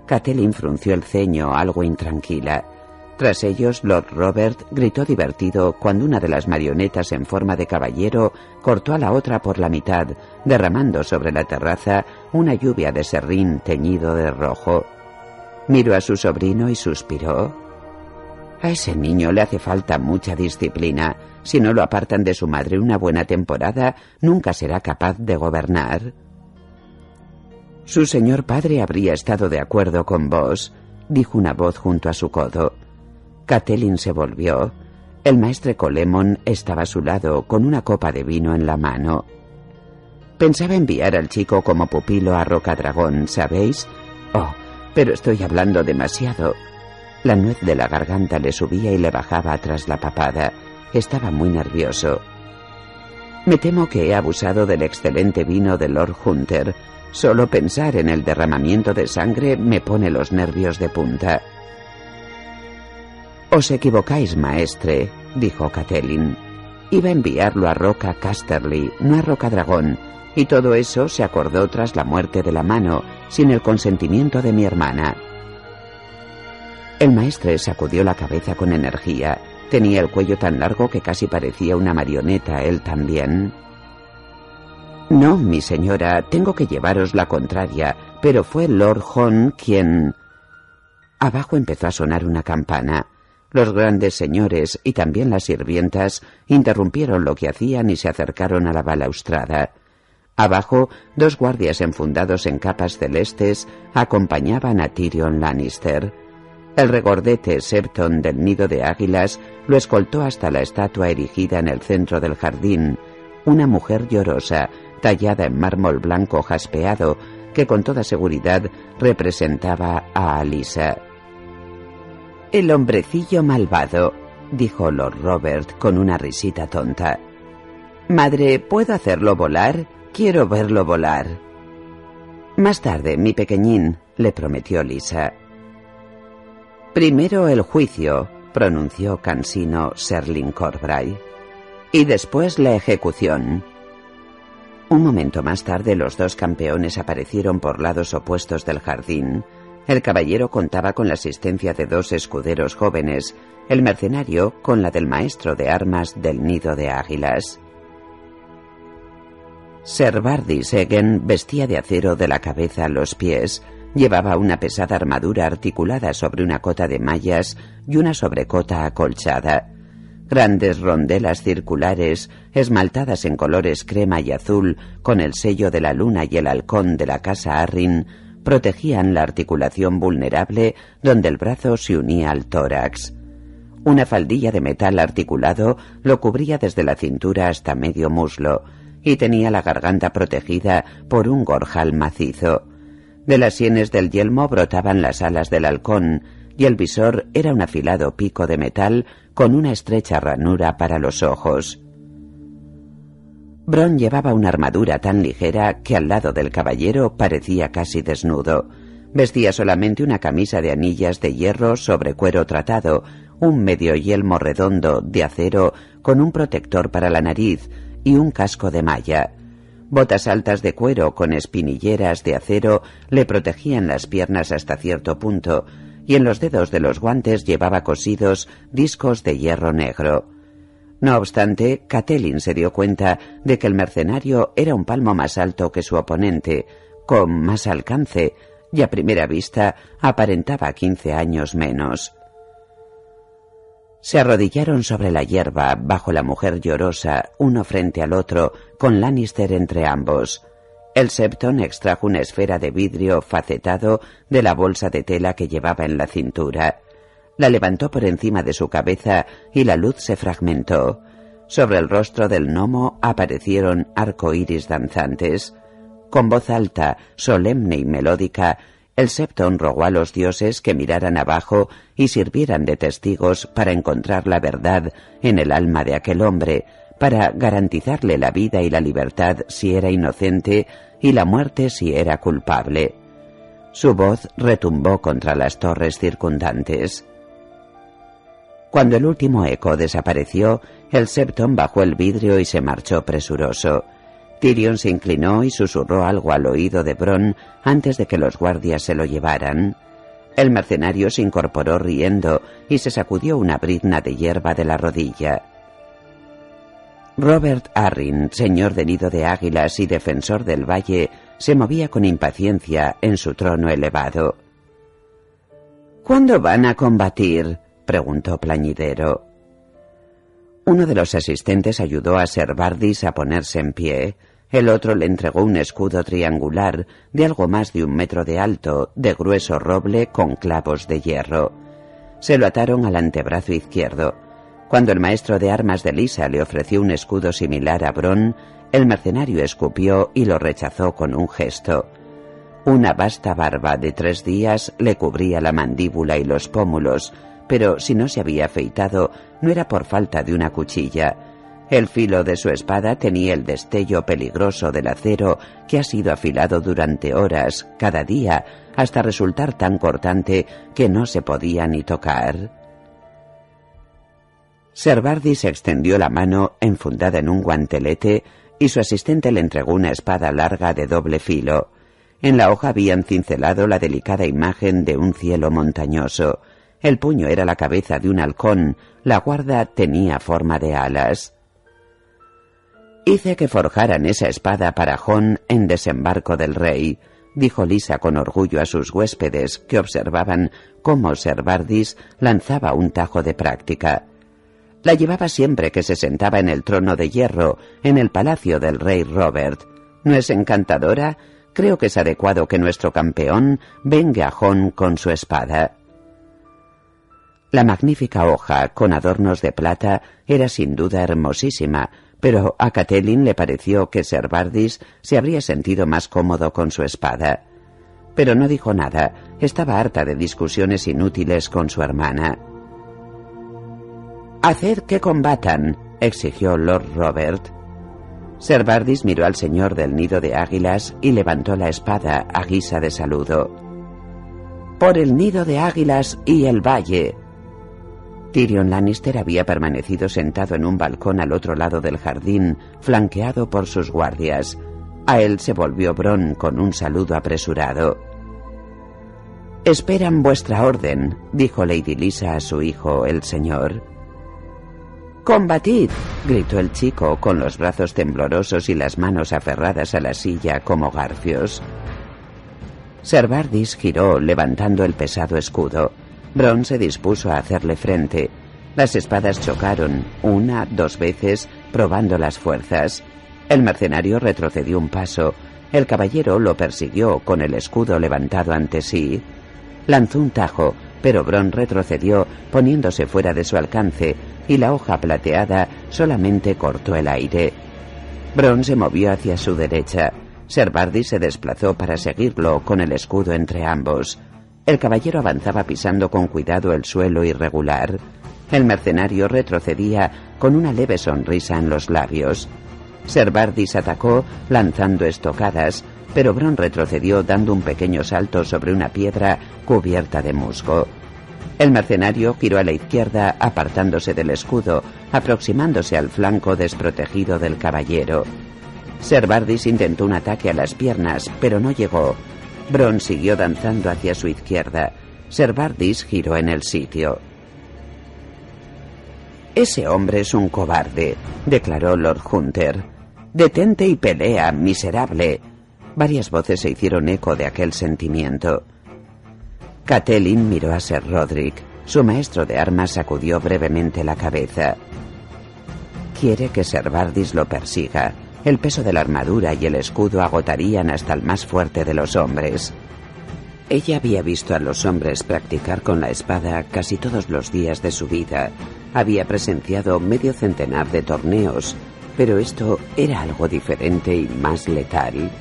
Catelyn frunció el ceño algo intranquila. Tras ellos, Lord Robert gritó divertido cuando una de las marionetas en forma de caballero cortó a la otra por la mitad, derramando sobre la terraza una lluvia de serrín teñido de rojo. Miró a su sobrino y suspiró. A ese niño le hace falta mucha disciplina. Si no lo apartan de su madre una buena temporada, nunca será capaz de gobernar. Su señor padre habría estado de acuerdo con vos, dijo una voz junto a su codo. Catelyn se volvió. El maestre Colemon estaba a su lado con una copa de vino en la mano. Pensaba enviar al chico como pupilo a Rocadragón, ¿sabéis? Oh, pero estoy hablando demasiado. La nuez de la garganta le subía y le bajaba tras la papada. Estaba muy nervioso. Me temo que he abusado del excelente vino de Lord Hunter. Solo pensar en el derramamiento de sangre me pone los nervios de punta. Os equivocáis, maestre, dijo Catelyn. Iba a enviarlo a Roca Casterly, no a Roca Dragón, y todo eso se acordó tras la muerte de la mano, sin el consentimiento de mi hermana. El maestre sacudió la cabeza con energía. Tenía el cuello tan largo que casi parecía una marioneta él también. No, mi señora, tengo que llevaros la contraria, pero fue Lord Hon quien... Abajo empezó a sonar una campana. Los grandes señores y también las sirvientas interrumpieron lo que hacían y se acercaron a la balaustrada. Abajo, dos guardias enfundados en capas celestes acompañaban a Tyrion Lannister. El regordete Septon del nido de águilas lo escoltó hasta la estatua erigida en el centro del jardín, una mujer llorosa, tallada en mármol blanco jaspeado, que con toda seguridad representaba a Alisa. El hombrecillo malvado, dijo Lord Robert con una risita tonta. Madre, ¿puedo hacerlo volar? Quiero verlo volar. Más tarde, mi pequeñín, le prometió Lisa. Primero el juicio, pronunció cansino Serling Corbray, y después la ejecución. Un momento más tarde los dos campeones aparecieron por lados opuestos del jardín. El caballero contaba con la asistencia de dos escuderos jóvenes, el mercenario con la del maestro de armas del nido de águilas. Ser Bardi Segen vestía de acero de la cabeza a los pies, llevaba una pesada armadura articulada sobre una cota de mallas y una sobrecota acolchada. Grandes rondelas circulares, esmaltadas en colores crema y azul, con el sello de la luna y el halcón de la casa Arrin, protegían la articulación vulnerable donde el brazo se unía al tórax. Una faldilla de metal articulado lo cubría desde la cintura hasta medio muslo y tenía la garganta protegida por un gorjal macizo. De las sienes del yelmo brotaban las alas del halcón y el visor era un afilado pico de metal con una estrecha ranura para los ojos. Bron llevaba una armadura tan ligera que al lado del caballero parecía casi desnudo. Vestía solamente una camisa de anillas de hierro sobre cuero tratado, un medio yelmo redondo de acero con un protector para la nariz y un casco de malla. Botas altas de cuero con espinilleras de acero le protegían las piernas hasta cierto punto, y en los dedos de los guantes llevaba cosidos discos de hierro negro. No obstante, Catelyn se dio cuenta de que el mercenario era un palmo más alto que su oponente, con más alcance, y a primera vista aparentaba quince años menos. Se arrodillaron sobre la hierba bajo la mujer llorosa, uno frente al otro, con Lannister entre ambos. El Septon extrajo una esfera de vidrio facetado de la bolsa de tela que llevaba en la cintura. La levantó por encima de su cabeza y la luz se fragmentó. Sobre el rostro del gnomo aparecieron arcoíris danzantes. Con voz alta, solemne y melódica, el Septon rogó a los dioses que miraran abajo y sirvieran de testigos para encontrar la verdad en el alma de aquel hombre, para garantizarle la vida y la libertad si era inocente y la muerte si era culpable. Su voz retumbó contra las torres circundantes. Cuando el último eco desapareció, el Septon bajó el vidrio y se marchó presuroso. Tyrion se inclinó y susurró algo al oído de Bron antes de que los guardias se lo llevaran. El mercenario se incorporó riendo y se sacudió una brizna de hierba de la rodilla. Robert Arryn, señor de nido de águilas y defensor del valle, se movía con impaciencia en su trono elevado. ¿Cuándo van a combatir? Preguntó Plañidero. Uno de los asistentes ayudó a Ser Bardis a ponerse en pie. El otro le entregó un escudo triangular de algo más de un metro de alto, de grueso roble con clavos de hierro. Se lo ataron al antebrazo izquierdo. Cuando el maestro de armas de Lisa le ofreció un escudo similar a Bron, el mercenario escupió y lo rechazó con un gesto. Una vasta barba de tres días le cubría la mandíbula y los pómulos, pero si no se había afeitado no era por falta de una cuchilla. El filo de su espada tenía el destello peligroso del acero que ha sido afilado durante horas, cada día, hasta resultar tan cortante que no se podía ni tocar. Servardi se extendió la mano enfundada en un guantelete y su asistente le entregó una espada larga de doble filo. En la hoja habían cincelado la delicada imagen de un cielo montañoso. El puño era la cabeza de un halcón, la guarda tenía forma de alas. Hice que forjaran esa espada para Jon en desembarco del rey, dijo Lisa con orgullo a sus huéspedes que observaban cómo Servardis lanzaba un tajo de práctica. La llevaba siempre que se sentaba en el trono de hierro en el palacio del rey Robert. ¿No es encantadora? Creo que es adecuado que nuestro campeón venga a Jon con su espada. La magnífica hoja, con adornos de plata, era sin duda hermosísima, pero a Catelyn le pareció que Bardis se habría sentido más cómodo con su espada. Pero no dijo nada, estaba harta de discusiones inútiles con su hermana. Haced que combatan, exigió Lord Robert. Bardis miró al señor del nido de águilas y levantó la espada a guisa de saludo. Por el nido de águilas y el valle, Tyrion Lannister había permanecido sentado en un balcón al otro lado del jardín, flanqueado por sus guardias. A él se volvió Bron con un saludo apresurado. Esperan vuestra orden, dijo Lady Lisa a su hijo, el señor. ¡Combatid! gritó el chico con los brazos temblorosos y las manos aferradas a la silla como garfios. Servardis giró levantando el pesado escudo. Bron se dispuso a hacerle frente. Las espadas chocaron, una, dos veces, probando las fuerzas. El mercenario retrocedió un paso. El caballero lo persiguió con el escudo levantado ante sí. Lanzó un tajo, pero Bron retrocedió, poniéndose fuera de su alcance, y la hoja plateada solamente cortó el aire. Bron se movió hacia su derecha. Servardi se desplazó para seguirlo con el escudo entre ambos. El caballero avanzaba pisando con cuidado el suelo irregular. El mercenario retrocedía con una leve sonrisa en los labios. Servardis atacó lanzando estocadas, pero Bron retrocedió dando un pequeño salto sobre una piedra cubierta de musgo. El mercenario giró a la izquierda apartándose del escudo, aproximándose al flanco desprotegido del caballero. Servardis intentó un ataque a las piernas, pero no llegó. Bron siguió danzando hacia su izquierda. Servardis giró en el sitio. Ese hombre es un cobarde, declaró Lord Hunter. Detente y pelea, miserable. Varias voces se hicieron eco de aquel sentimiento. Catelyn miró a Sir Roderick. Su maestro de armas sacudió brevemente la cabeza. Quiere que Servardis lo persiga. El peso de la armadura y el escudo agotarían hasta el más fuerte de los hombres. Ella había visto a los hombres practicar con la espada casi todos los días de su vida. Había presenciado medio centenar de torneos, pero esto era algo diferente y más letal.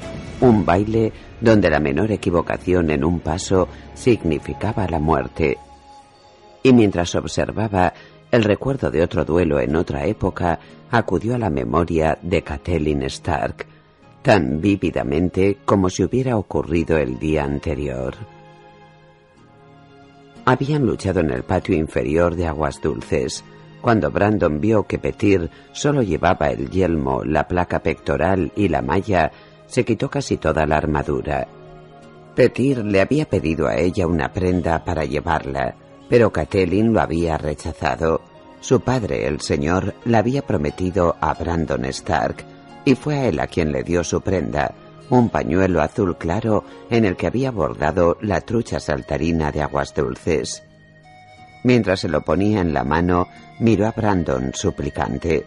Un baile donde la menor equivocación en un paso significaba la muerte. Y mientras observaba, el recuerdo de otro duelo en otra época acudió a la memoria de Catelyn Stark, tan vívidamente como si hubiera ocurrido el día anterior. Habían luchado en el patio inferior de Aguas Dulces. Cuando Brandon vio que Petir solo llevaba el yelmo, la placa pectoral y la malla, se quitó casi toda la armadura. Petir le había pedido a ella una prenda para llevarla, pero Catelyn lo había rechazado. Su padre, el señor, la había prometido a Brandon Stark, y fue a él a quien le dio su prenda, un pañuelo azul claro en el que había bordado la trucha saltarina de aguas dulces. Mientras se lo ponía en la mano, miró a Brandon suplicante.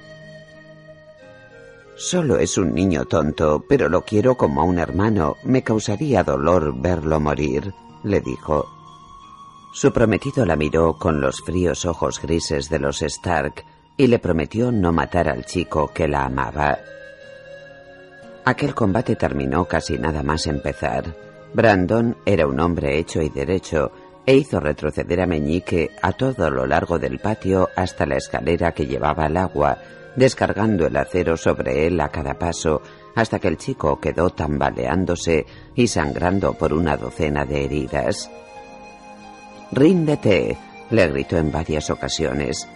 Solo es un niño tonto, pero lo quiero como a un hermano. Me causaría dolor verlo morir, le dijo. Su prometido la miró con los fríos ojos grises de los Stark y le prometió no matar al chico que la amaba. Aquel combate terminó casi nada más empezar. Brandon era un hombre hecho y derecho e hizo retroceder a Meñique a todo lo largo del patio hasta la escalera que llevaba al agua, descargando el acero sobre él a cada paso hasta que el chico quedó tambaleándose y sangrando por una docena de heridas. Ríndete, le gritó en varias ocasiones,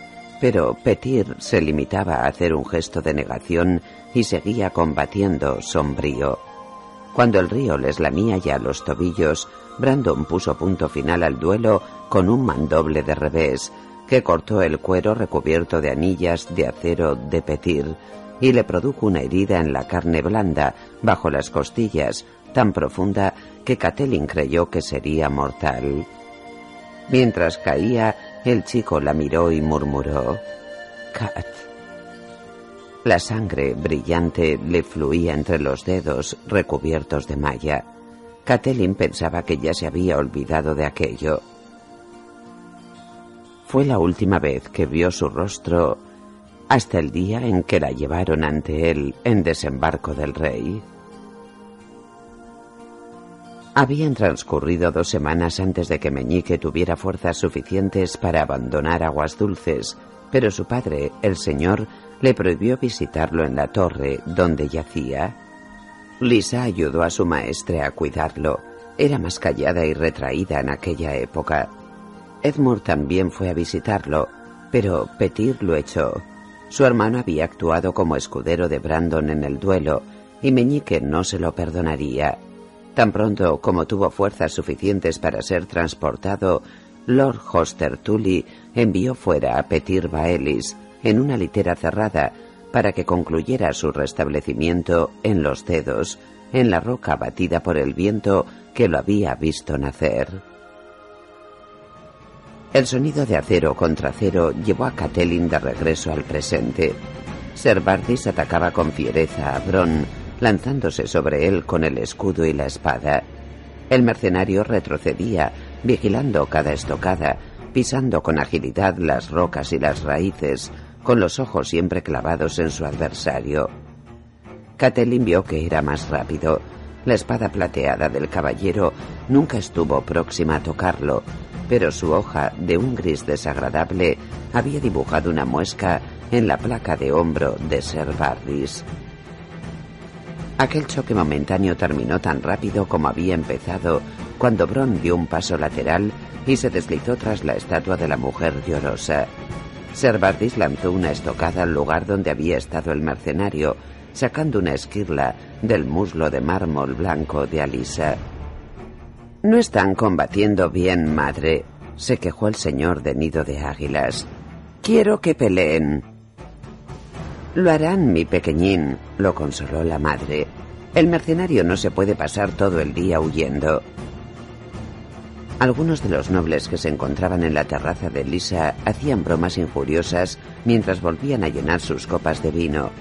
pero Petir se limitaba a hacer un gesto de negación y seguía combatiendo sombrío. Cuando el río les lamía ya los tobillos, Brandon puso punto final al duelo con un mandoble de revés, que cortó el cuero recubierto de anillas de acero de Petir y le produjo una herida en la carne blanda bajo las costillas, tan profunda que Catelyn creyó que sería mortal. Mientras caía, el chico la miró y murmuró, Cat. La sangre brillante le fluía entre los dedos recubiertos de malla. Catelyn pensaba que ya se había olvidado de aquello. Fue la última vez que vio su rostro hasta el día en que la llevaron ante él en desembarco del rey. Habían transcurrido dos semanas antes de que Meñique tuviera fuerzas suficientes para abandonar Aguas Dulces, pero su padre, el señor, le prohibió visitarlo en la torre donde yacía. Lisa ayudó a su maestre a cuidarlo. Era más callada y retraída en aquella época. Edmure también fue a visitarlo, pero Petir lo echó. Su hermano había actuado como escudero de Brandon en el duelo, y Meñique no se lo perdonaría. Tan pronto como tuvo fuerzas suficientes para ser transportado, Lord Hoster Tully envió fuera a Petir Baelis en una litera cerrada para que concluyera su restablecimiento en los dedos, en la roca batida por el viento que lo había visto nacer. El sonido de acero contra acero llevó a Catelyn de regreso al presente. Ser Bardis atacaba con fiereza a Bron, lanzándose sobre él con el escudo y la espada. El mercenario retrocedía, vigilando cada estocada, pisando con agilidad las rocas y las raíces, con los ojos siempre clavados en su adversario. Catelyn vio que era más rápido. La espada plateada del caballero nunca estuvo próxima a tocarlo, pero su hoja, de un gris desagradable, había dibujado una muesca en la placa de hombro de Ser Bardis. Aquel choque momentáneo terminó tan rápido como había empezado cuando Bron dio un paso lateral y se deslizó tras la estatua de la mujer llorosa. Bardis lanzó una estocada al lugar donde había estado el mercenario, sacando una esquirla del muslo de mármol blanco de Alisa. No están combatiendo bien, madre, se quejó el señor de nido de águilas. Quiero que peleen. Lo harán, mi pequeñín, lo consoló la madre. El mercenario no se puede pasar todo el día huyendo. Algunos de los nobles que se encontraban en la terraza de Lisa hacían bromas injuriosas mientras volvían a llenar sus copas de vino,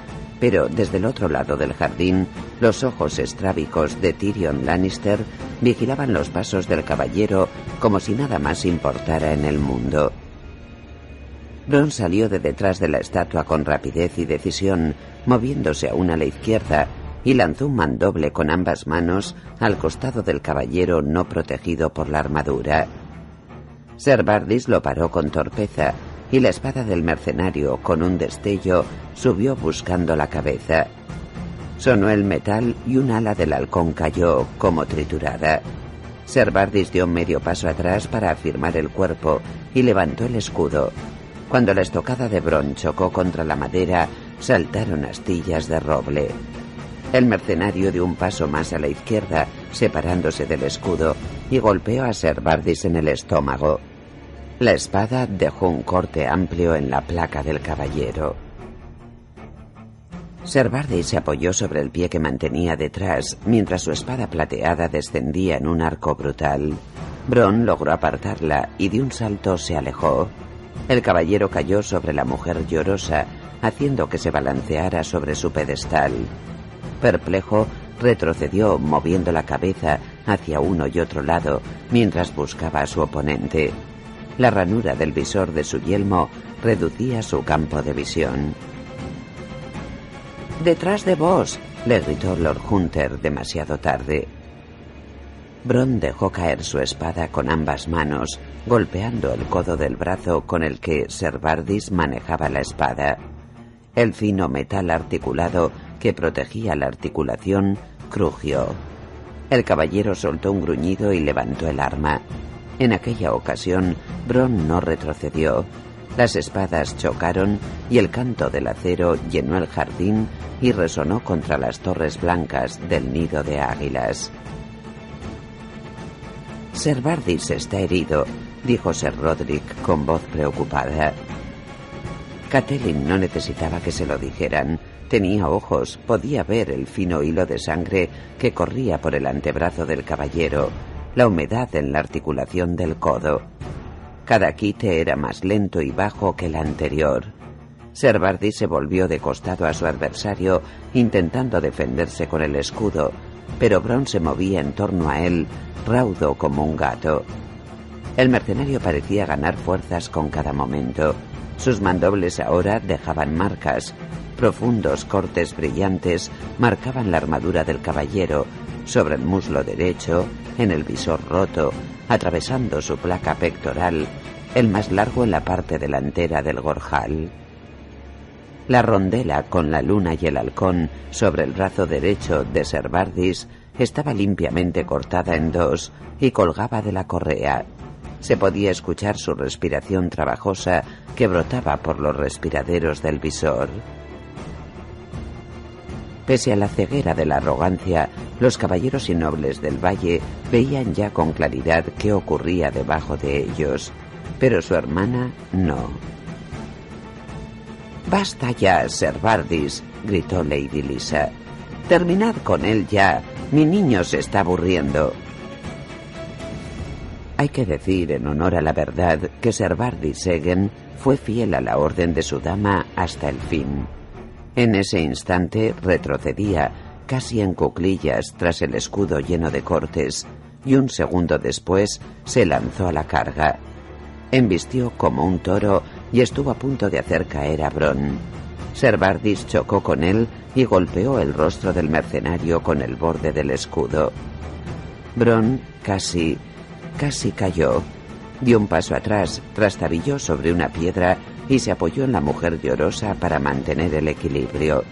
pero desde el otro lado del jardín, los ojos estrábicos de Tyrion Lannister vigilaban los pasos del caballero como si nada más importara en el mundo. Bron salió de detrás de la estatua con rapidez y decisión, moviéndose aún a la izquierda, y lanzó un mandoble con ambas manos al costado del caballero no protegido por la armadura. Ser Bardis lo paró con torpeza, y la espada del mercenario, con un destello, subió buscando la cabeza. Sonó el metal y un ala del halcón cayó como triturada. Ser Bardis dio medio paso atrás para afirmar el cuerpo y levantó el escudo, cuando la estocada de Bron chocó contra la madera, saltaron astillas de roble. El mercenario dio un paso más a la izquierda, separándose del escudo, y golpeó a Ser Bardis en el estómago. La espada dejó un corte amplio en la placa del caballero. Ser Bardis se apoyó sobre el pie que mantenía detrás, mientras su espada plateada descendía en un arco brutal. Bron logró apartarla y de un salto se alejó. El caballero cayó sobre la mujer llorosa, haciendo que se balanceara sobre su pedestal. Perplejo, retrocedió moviendo la cabeza hacia uno y otro lado mientras buscaba a su oponente. La ranura del visor de su yelmo reducía su campo de visión. Detrás de vos, le gritó Lord Hunter demasiado tarde. Bron dejó caer su espada con ambas manos, golpeando el codo del brazo con el que Bardis manejaba la espada. El fino metal articulado que protegía la articulación crujió. El caballero soltó un gruñido y levantó el arma. En aquella ocasión, Bron no retrocedió. Las espadas chocaron y el canto del acero llenó el jardín y resonó contra las torres blancas del nido de águilas. Ser Bardis está herido, dijo Sir Roderick con voz preocupada. Catelyn no necesitaba que se lo dijeran. Tenía ojos, podía ver el fino hilo de sangre que corría por el antebrazo del caballero, la humedad en la articulación del codo. Cada quite era más lento y bajo que el anterior. Ser Bardis se volvió de costado a su adversario, intentando defenderse con el escudo, pero Bron se movía en torno a él, raudo como un gato. El mercenario parecía ganar fuerzas con cada momento. Sus mandobles ahora dejaban marcas. Profundos cortes brillantes marcaban la armadura del caballero, sobre el muslo derecho, en el visor roto, atravesando su placa pectoral, el más largo en la parte delantera del gorjal. La rondela con la luna y el halcón sobre el brazo derecho de Servardis estaba limpiamente cortada en dos y colgaba de la correa. Se podía escuchar su respiración trabajosa que brotaba por los respiraderos del visor. Pese a la ceguera de la arrogancia, los caballeros y nobles del valle veían ya con claridad qué ocurría debajo de ellos, pero su hermana no. Basta ya, Ser Bardis, gritó Lady Lisa. Terminad con él ya. Mi niño se está aburriendo. Hay que decir, en honor a la verdad, que Ser Bardis Segen fue fiel a la orden de su dama hasta el fin. En ese instante retrocedía, casi en cuclillas, tras el escudo lleno de cortes, y un segundo después se lanzó a la carga. Embistió como un toro y estuvo a punto de hacer caer a Bron. Servardis chocó con él y golpeó el rostro del mercenario con el borde del escudo. Bron casi, casi cayó. Dio un paso atrás, trastabilló sobre una piedra y se apoyó en la mujer llorosa para mantener el equilibrio.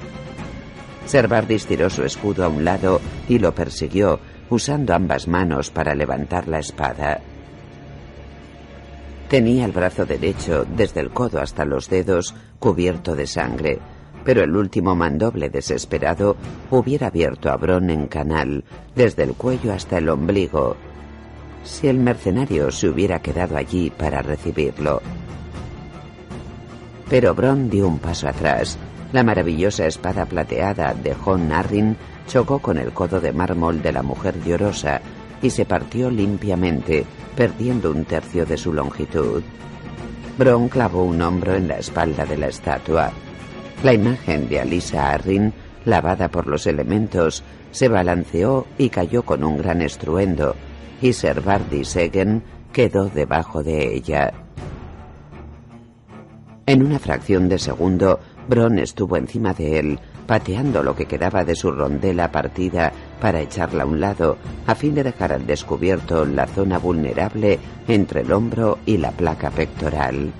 Servardis tiró su escudo a un lado y lo persiguió, usando ambas manos para levantar la espada. Tenía el brazo derecho, desde el codo hasta los dedos, cubierto de sangre, pero el último mandoble desesperado hubiera abierto a Bron en canal, desde el cuello hasta el ombligo, si el mercenario se hubiera quedado allí para recibirlo. Pero Bron dio un paso atrás. La maravillosa espada plateada de John Arryn chocó con el codo de mármol de la mujer llorosa y se partió limpiamente, perdiendo un tercio de su longitud. Bron clavó un hombro en la espalda de la estatua. La imagen de Alisa Arryn, lavada por los elementos, se balanceó y cayó con un gran estruendo, y Ser Bardi Segen quedó debajo de ella. En una fracción de segundo, Bron estuvo encima de él, pateando lo que quedaba de su rondela partida para echarla a un lado, a fin de dejar al descubierto la zona vulnerable entre el hombro y la placa pectoral.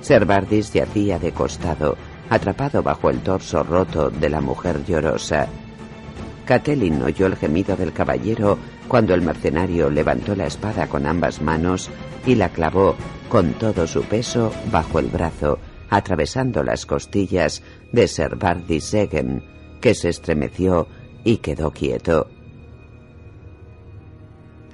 Servardis yacía de costado, atrapado bajo el torso roto de la mujer llorosa. Catelyn oyó el gemido del caballero cuando el mercenario levantó la espada con ambas manos y la clavó con todo su peso bajo el brazo, atravesando las costillas de Ser Bardi Segen, que se estremeció y quedó quieto.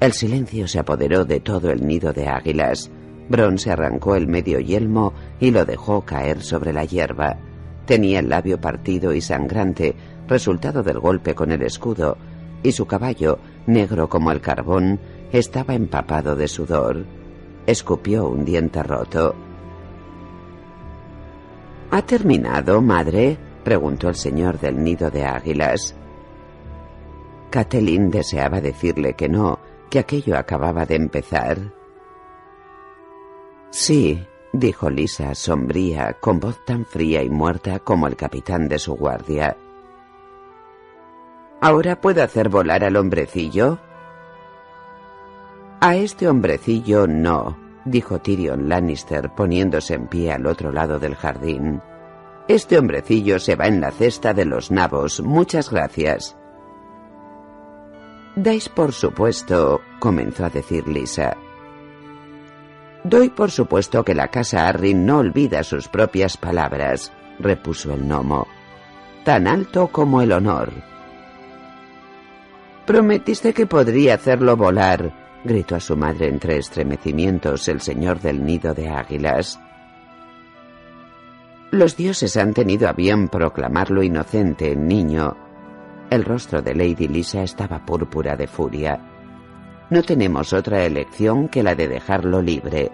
El silencio se apoderó de todo el nido de águilas. Bron se arrancó el medio yelmo y lo dejó caer sobre la hierba. Tenía el labio partido y sangrante, resultado del golpe con el escudo, y su caballo, negro como el carbón, estaba empapado de sudor. Escupió un diente roto. ¿Ha terminado, madre? preguntó el señor del nido de águilas. Catelyn deseaba decirle que no, que aquello acababa de empezar. Sí, dijo Lisa, sombría, con voz tan fría y muerta como el capitán de su guardia. ¿Ahora puedo hacer volar al hombrecillo? A este hombrecillo no, dijo Tyrion Lannister poniéndose en pie al otro lado del jardín. Este hombrecillo se va en la cesta de los nabos. Muchas gracias. Dais por supuesto, comenzó a decir Lisa. Doy por supuesto que la casa Arryn no olvida sus propias palabras, repuso el gnomo. Tan alto como el honor. Prometiste que podría hacerlo volar, gritó a su madre entre estremecimientos el señor del nido de águilas. Los dioses han tenido a bien proclamarlo inocente, niño. El rostro de Lady Lisa estaba púrpura de furia. No tenemos otra elección que la de dejarlo libre.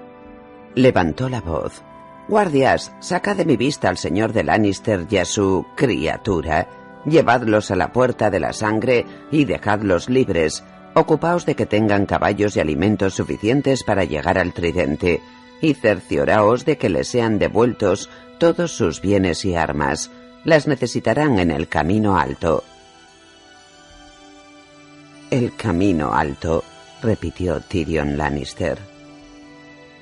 Levantó la voz. Guardias, saca de mi vista al señor de Lannister y a su criatura. Llevadlos a la puerta de la sangre y dejadlos libres. Ocupaos de que tengan caballos y alimentos suficientes para llegar al tridente, y cercioraos de que les sean devueltos todos sus bienes y armas. Las necesitarán en el camino alto. El camino alto, repitió Tyrion Lannister.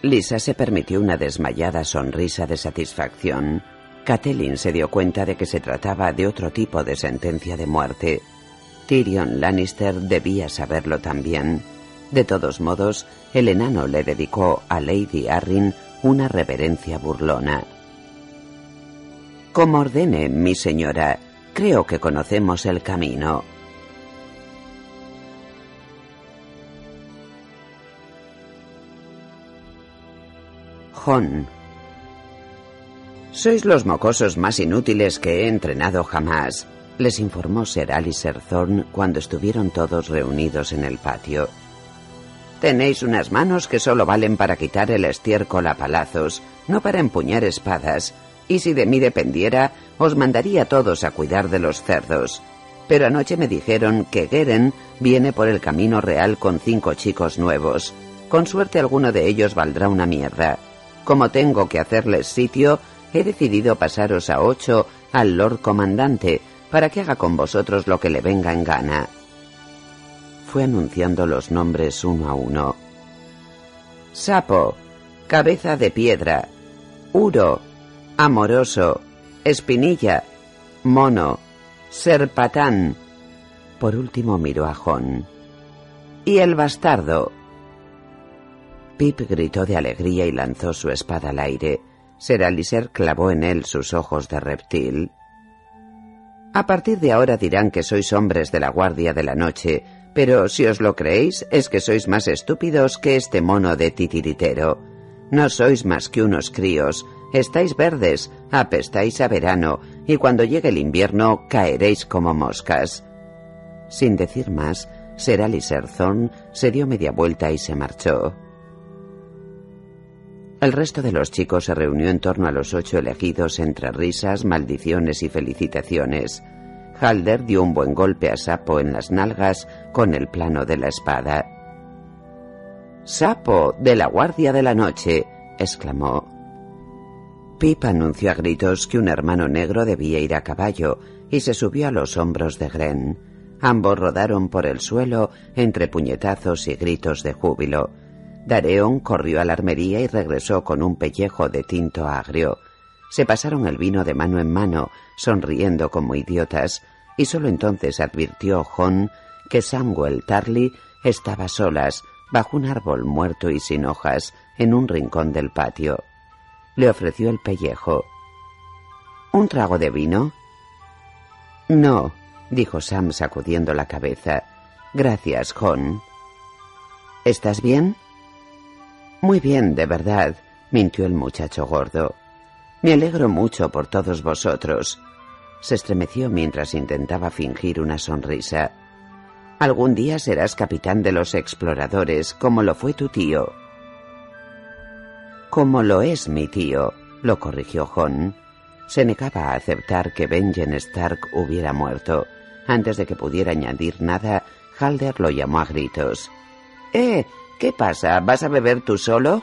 Lisa se permitió una desmayada sonrisa de satisfacción. Catelyn se dio cuenta de que se trataba de otro tipo de sentencia de muerte. Tyrion Lannister debía saberlo también. De todos modos, el enano le dedicó a Lady Arryn una reverencia burlona. Como ordene, mi señora, creo que conocemos el camino. Jon. Sois los mocosos más inútiles que he entrenado jamás, les informó Sir Alistair Thorne cuando estuvieron todos reunidos en el patio. Tenéis unas manos que solo valen para quitar el estiércol a palazos, no para empuñar espadas, y si de mí dependiera, os mandaría a todos a cuidar de los cerdos. Pero anoche me dijeron que Geren viene por el camino real con cinco chicos nuevos. Con suerte alguno de ellos valdrá una mierda. Como tengo que hacerles sitio, he decidido pasaros a ocho al Lord Comandante, para que haga con vosotros lo que le venga en gana. Fue anunciando los nombres uno a uno. Sapo, cabeza de piedra, Uro, amoroso, espinilla, mono, serpatán. Por último miró a Jon. Y el bastardo. Pip gritó de alegría y lanzó su espada al aire. Seraliser clavó en él sus ojos de reptil. A partir de ahora dirán que sois hombres de la guardia de la noche, pero si os lo creéis es que sois más estúpidos que este mono de titiritero. No sois más que unos críos, estáis verdes, apestáis a verano, y cuando llegue el invierno caeréis como moscas. Sin decir más, Serali Thorn se dio media vuelta y se marchó. El resto de los chicos se reunió en torno a los ocho elegidos entre risas, maldiciones y felicitaciones. Halder dio un buen golpe a Sapo en las nalgas con el plano de la espada. Sapo, de la Guardia de la Noche, exclamó. Pip anunció a gritos que un hermano negro debía ir a caballo y se subió a los hombros de Gren. Ambos rodaron por el suelo entre puñetazos y gritos de júbilo. Dareon corrió a la armería y regresó con un pellejo de tinto agrio. Se pasaron el vino de mano en mano, sonriendo como idiotas, y sólo entonces advirtió Jon que Samuel Tarly estaba solas, bajo un árbol muerto y sin hojas, en un rincón del patio. Le ofreció el pellejo. ¿Un trago de vino? No, dijo Sam sacudiendo la cabeza. Gracias, Jon. ¿Estás bien? Muy bien, de verdad, mintió el muchacho gordo. Me alegro mucho por todos vosotros. Se estremeció mientras intentaba fingir una sonrisa. Algún día serás capitán de los exploradores, como lo fue tu tío. Como lo es mi tío, lo corrigió John. Se negaba a aceptar que Benjen Stark hubiera muerto. Antes de que pudiera añadir nada, Halder lo llamó a gritos. ¡Eh! ¿Qué pasa? ¿Vas a beber tú solo?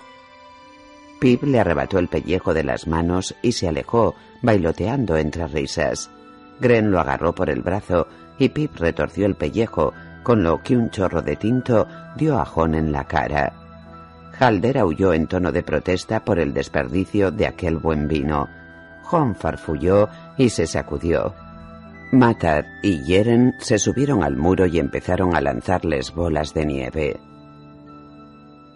Pip le arrebató el pellejo de las manos y se alejó, bailoteando entre risas. Gren lo agarró por el brazo y Pip retorció el pellejo, con lo que un chorro de tinto dio a John en la cara. Halder aulló en tono de protesta por el desperdicio de aquel buen vino. John farfulló y se sacudió. Matar y Yeren se subieron al muro y empezaron a lanzarles bolas de nieve.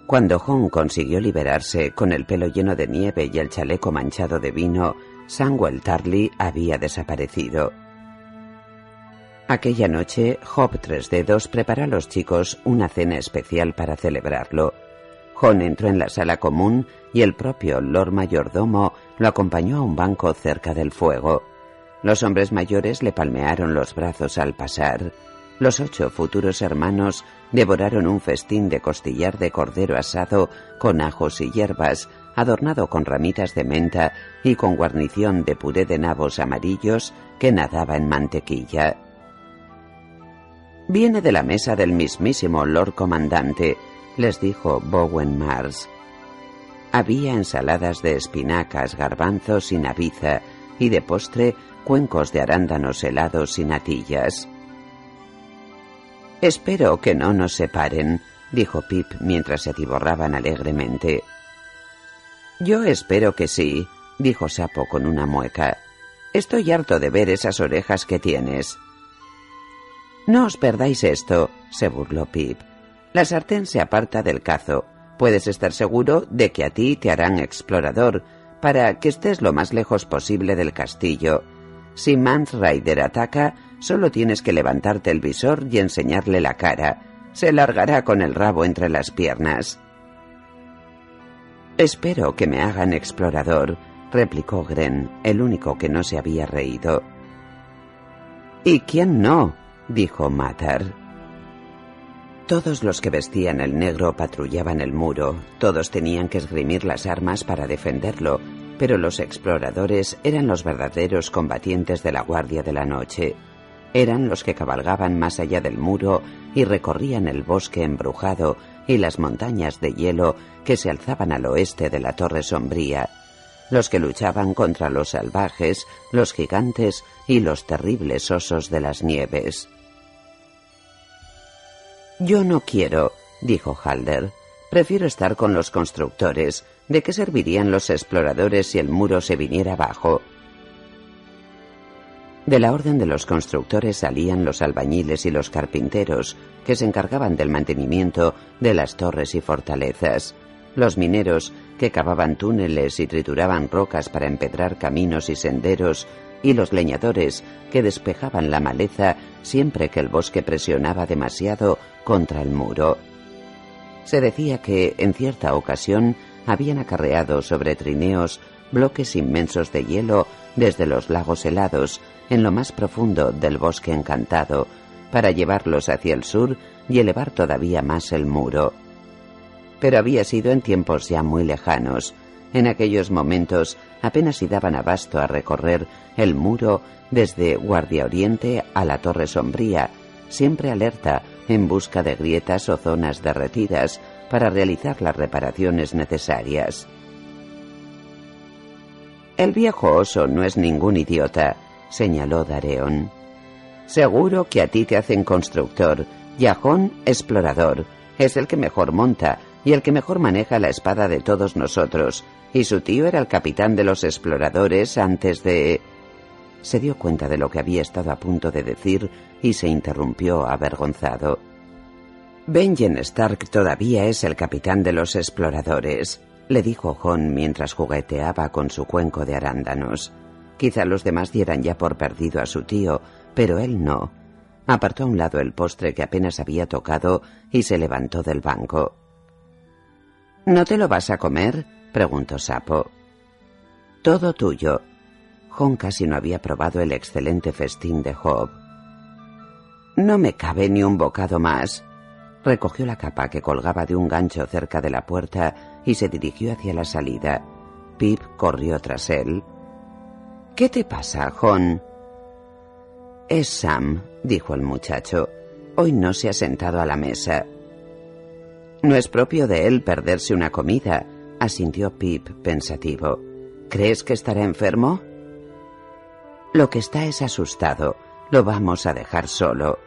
Cuando John consiguió liberarse con el pelo lleno de nieve y el chaleco manchado de vino, Samuel Tarly había desaparecido. Aquella noche, Job Tres Dedos preparó a los chicos una cena especial para celebrarlo. John entró en la sala común y el propio Lord Mayordomo lo acompañó a un banco cerca del fuego. Los hombres mayores le palmearon los brazos al pasar. Los ocho futuros hermanos devoraron un festín de costillar de cordero asado con ajos y hierbas, adornado con ramitas de menta y con guarnición de puré de nabos amarillos que nadaba en mantequilla. Viene de la mesa del mismísimo Lord Comandante, les dijo Bowen Mars. Había ensaladas de espinacas, garbanzos y naviza, y de postre cuencos de arándanos helados y natillas. Espero que no nos separen, dijo Pip mientras se atiborraban alegremente. Yo espero que sí, dijo Sapo con una mueca. Estoy harto de ver esas orejas que tienes. No os perdáis esto, se burló Pip. La sartén se aparta del cazo. Puedes estar seguro de que a ti te harán explorador, para que estés lo más lejos posible del castillo. Si Mans Rider ataca, solo tienes que levantarte el visor y enseñarle la cara. Se largará con el rabo entre las piernas. Espero que me hagan explorador, replicó Gren, el único que no se había reído. ¿Y quién no? dijo Matar. Todos los que vestían el negro patrullaban el muro, todos tenían que esgrimir las armas para defenderlo, pero los exploradores eran los verdaderos combatientes de la Guardia de la Noche. Eran los que cabalgaban más allá del muro y recorrían el bosque embrujado y las montañas de hielo que se alzaban al oeste de la Torre Sombría, los que luchaban contra los salvajes, los gigantes y los terribles osos de las nieves. Yo no quiero, dijo Halder. Prefiero estar con los constructores. ¿De qué servirían los exploradores si el muro se viniera abajo? De la orden de los constructores salían los albañiles y los carpinteros, que se encargaban del mantenimiento de las torres y fortalezas, los mineros, que cavaban túneles y trituraban rocas para empedrar caminos y senderos, y los leñadores, que despejaban la maleza siempre que el bosque presionaba demasiado contra el muro. Se decía que, en cierta ocasión, habían acarreado sobre trineos bloques inmensos de hielo desde los lagos helados en lo más profundo del bosque encantado, para llevarlos hacia el sur y elevar todavía más el muro. Pero había sido en tiempos ya muy lejanos. En aquellos momentos apenas si daban abasto a recorrer el muro desde Guardia Oriente a la Torre Sombría, siempre alerta en busca de grietas o zonas derretidas para realizar las reparaciones necesarias. El viejo oso no es ningún idiota, señaló Dareon. Seguro que a ti te hacen constructor y a explorador. Es el que mejor monta y el que mejor maneja la espada de todos nosotros. Y su tío era el capitán de los exploradores antes de se dio cuenta de lo que había estado a punto de decir y se interrumpió avergonzado. Benjen Stark todavía es el capitán de los exploradores, le dijo John mientras jugueteaba con su cuenco de arándanos. Quizá los demás dieran ya por perdido a su tío, pero él no. Apartó a un lado el postre que apenas había tocado y se levantó del banco. ¿No te lo vas a comer? preguntó Sapo. Todo tuyo, John casi no había probado el excelente festín de Job. No me cabe ni un bocado más. Recogió la capa que colgaba de un gancho cerca de la puerta y se dirigió hacia la salida. Pip corrió tras él. ¿Qué te pasa, John? Es Sam, dijo el muchacho. Hoy no se ha sentado a la mesa. No es propio de él perderse una comida, asintió Pip pensativo. ¿Crees que estará enfermo? Lo que está es asustado. Lo vamos a dejar solo.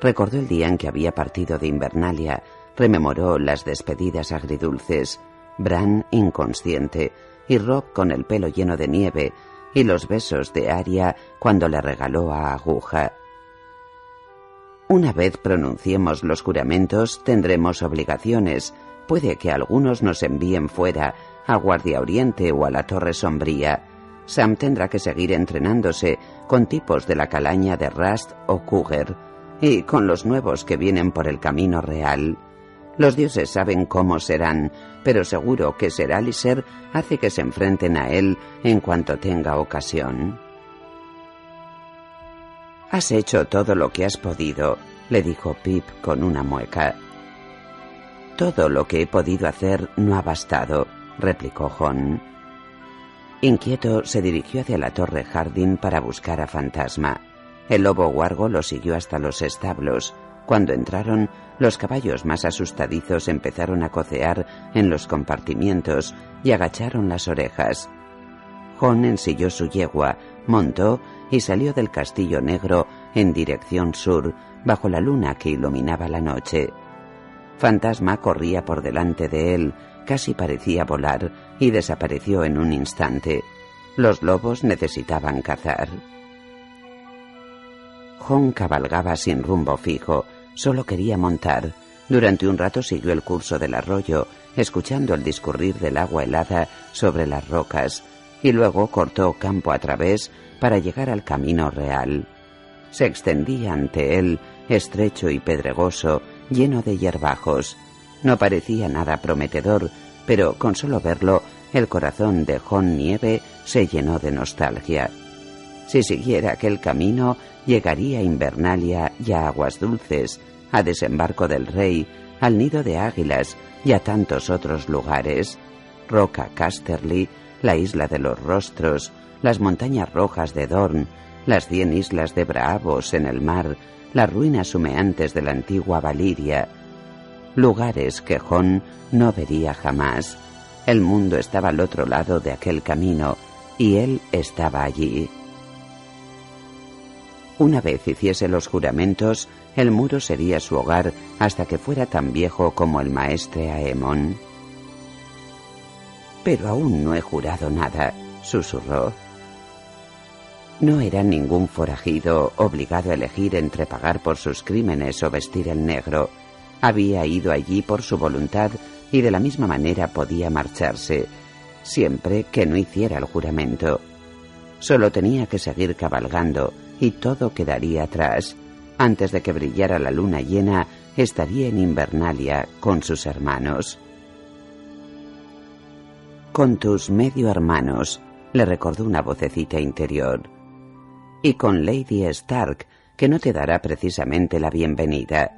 Recordó el día en que había partido de Invernalia, rememoró las despedidas agridulces, Bran inconsciente y Rob con el pelo lleno de nieve y los besos de Aria cuando le regaló a Aguja. Una vez pronunciemos los juramentos tendremos obligaciones. Puede que algunos nos envíen fuera, a Guardia Oriente o a la Torre Sombría. Sam tendrá que seguir entrenándose con tipos de la calaña de Rust o Cougar y con los nuevos que vienen por el camino real. Los dioses saben cómo serán, pero seguro que ser Aliser hace que se enfrenten a él en cuanto tenga ocasión. Has hecho todo lo que has podido, le dijo Pip con una mueca. Todo lo que he podido hacer no ha bastado, replicó John. Inquieto, se dirigió hacia la torre Jardín para buscar a Fantasma. El lobo guargo lo siguió hasta los establos. Cuando entraron, los caballos más asustadizos empezaron a cocear en los compartimientos y agacharon las orejas. John ensilló su yegua, montó y salió del castillo negro en dirección sur, bajo la luna que iluminaba la noche. Fantasma corría por delante de él, casi parecía volar, y desapareció en un instante. Los lobos necesitaban cazar. John cabalgaba sin rumbo fijo, solo quería montar. Durante un rato siguió el curso del arroyo, escuchando el discurrir del agua helada sobre las rocas, y luego cortó campo a través para llegar al camino real. Se extendía ante él, estrecho y pedregoso, lleno de hierbajos. No parecía nada prometedor, pero con solo verlo, el corazón de John Nieve se llenó de nostalgia. Si siguiera aquel camino, llegaría a Invernalia y a Aguas Dulces, a Desembarco del Rey, al Nido de Águilas y a tantos otros lugares. Roca Casterly, la Isla de los Rostros, las Montañas Rojas de Dorn, las cien islas de Bravos en el mar, las ruinas humeantes de la antigua Valiria, lugares que Jon no vería jamás. El mundo estaba al otro lado de aquel camino y él estaba allí. Una vez hiciese los juramentos, el muro sería su hogar hasta que fuera tan viejo como el maestre Aemon. Pero aún no he jurado nada, susurró. No era ningún forajido obligado a elegir entre pagar por sus crímenes o vestir el negro. Había ido allí por su voluntad y de la misma manera podía marcharse, siempre que no hiciera el juramento. Solo tenía que seguir cabalgando y todo quedaría atrás. Antes de que brillara la luna llena, estaría en Invernalia con sus hermanos. Con tus medio hermanos, le recordó una vocecita interior y con Lady Stark, que no te dará precisamente la bienvenida.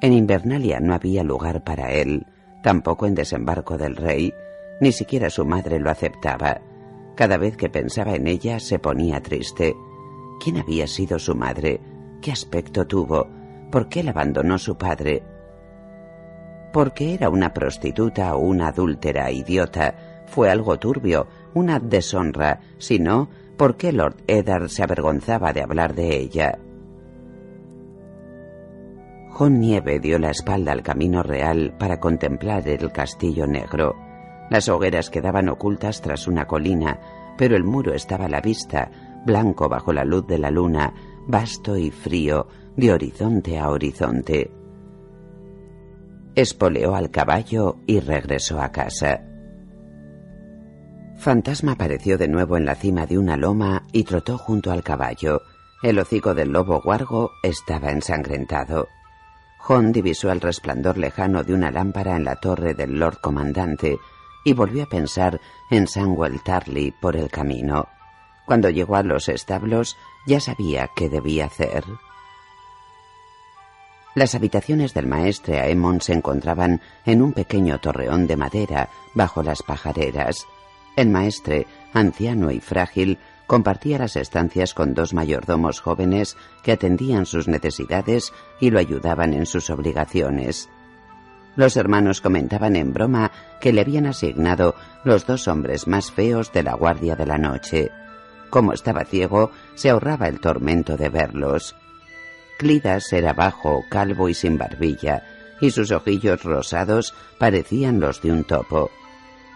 En Invernalia no había lugar para él, tampoco en Desembarco del Rey, ni siquiera su madre lo aceptaba. Cada vez que pensaba en ella se ponía triste. ¿Quién había sido su madre? ¿Qué aspecto tuvo? ¿Por qué la abandonó su padre? Porque era una prostituta o una adúltera idiota. Fue algo turbio, una deshonra, si no, por qué Lord Eddard se avergonzaba de hablar de ella. John Nieve dio la espalda al camino real para contemplar el castillo negro. Las hogueras quedaban ocultas tras una colina, pero el muro estaba a la vista, blanco bajo la luz de la luna, vasto y frío, de horizonte a horizonte. Espoleó al caballo y regresó a casa. Fantasma apareció de nuevo en la cima de una loma y trotó junto al caballo. El hocico del lobo guargo estaba ensangrentado. John divisó el resplandor lejano de una lámpara en la torre del Lord Comandante y volvió a pensar en Samuel Tarley por el camino. Cuando llegó a los establos ya sabía qué debía hacer. Las habitaciones del maestre Aemon se encontraban en un pequeño torreón de madera bajo las pajareras. El maestre, anciano y frágil, compartía las estancias con dos mayordomos jóvenes que atendían sus necesidades y lo ayudaban en sus obligaciones. Los hermanos comentaban en broma que le habían asignado los dos hombres más feos de la guardia de la noche. Como estaba ciego, se ahorraba el tormento de verlos. Clidas era bajo, calvo y sin barbilla, y sus ojillos rosados parecían los de un topo.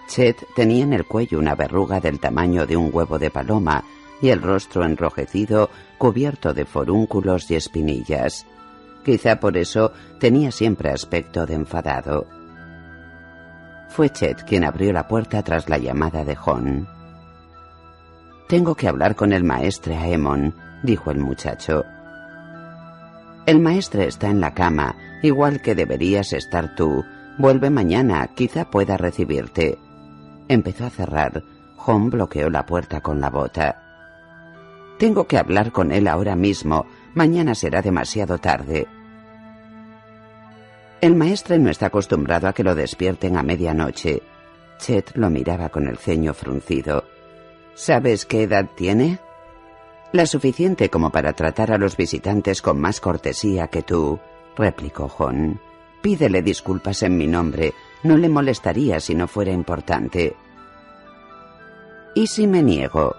Chet tenía en el cuello una verruga del tamaño de un huevo de paloma y el rostro enrojecido cubierto de forúnculos y espinillas. Quizá por eso tenía siempre aspecto de enfadado. Fue Chet quien abrió la puerta tras la llamada de Hon. Tengo que hablar con el maestre Aemon, dijo el muchacho. El maestre está en la cama, igual que deberías estar tú. Vuelve mañana, quizá pueda recibirte. Empezó a cerrar. John bloqueó la puerta con la bota. Tengo que hablar con él ahora mismo. Mañana será demasiado tarde. El maestre no está acostumbrado a que lo despierten a medianoche. Chet lo miraba con el ceño fruncido. ¿Sabes qué edad tiene? La suficiente como para tratar a los visitantes con más cortesía que tú, replicó John. Pídele disculpas en mi nombre. No le molestaría si no fuera importante. ¿Y si me niego?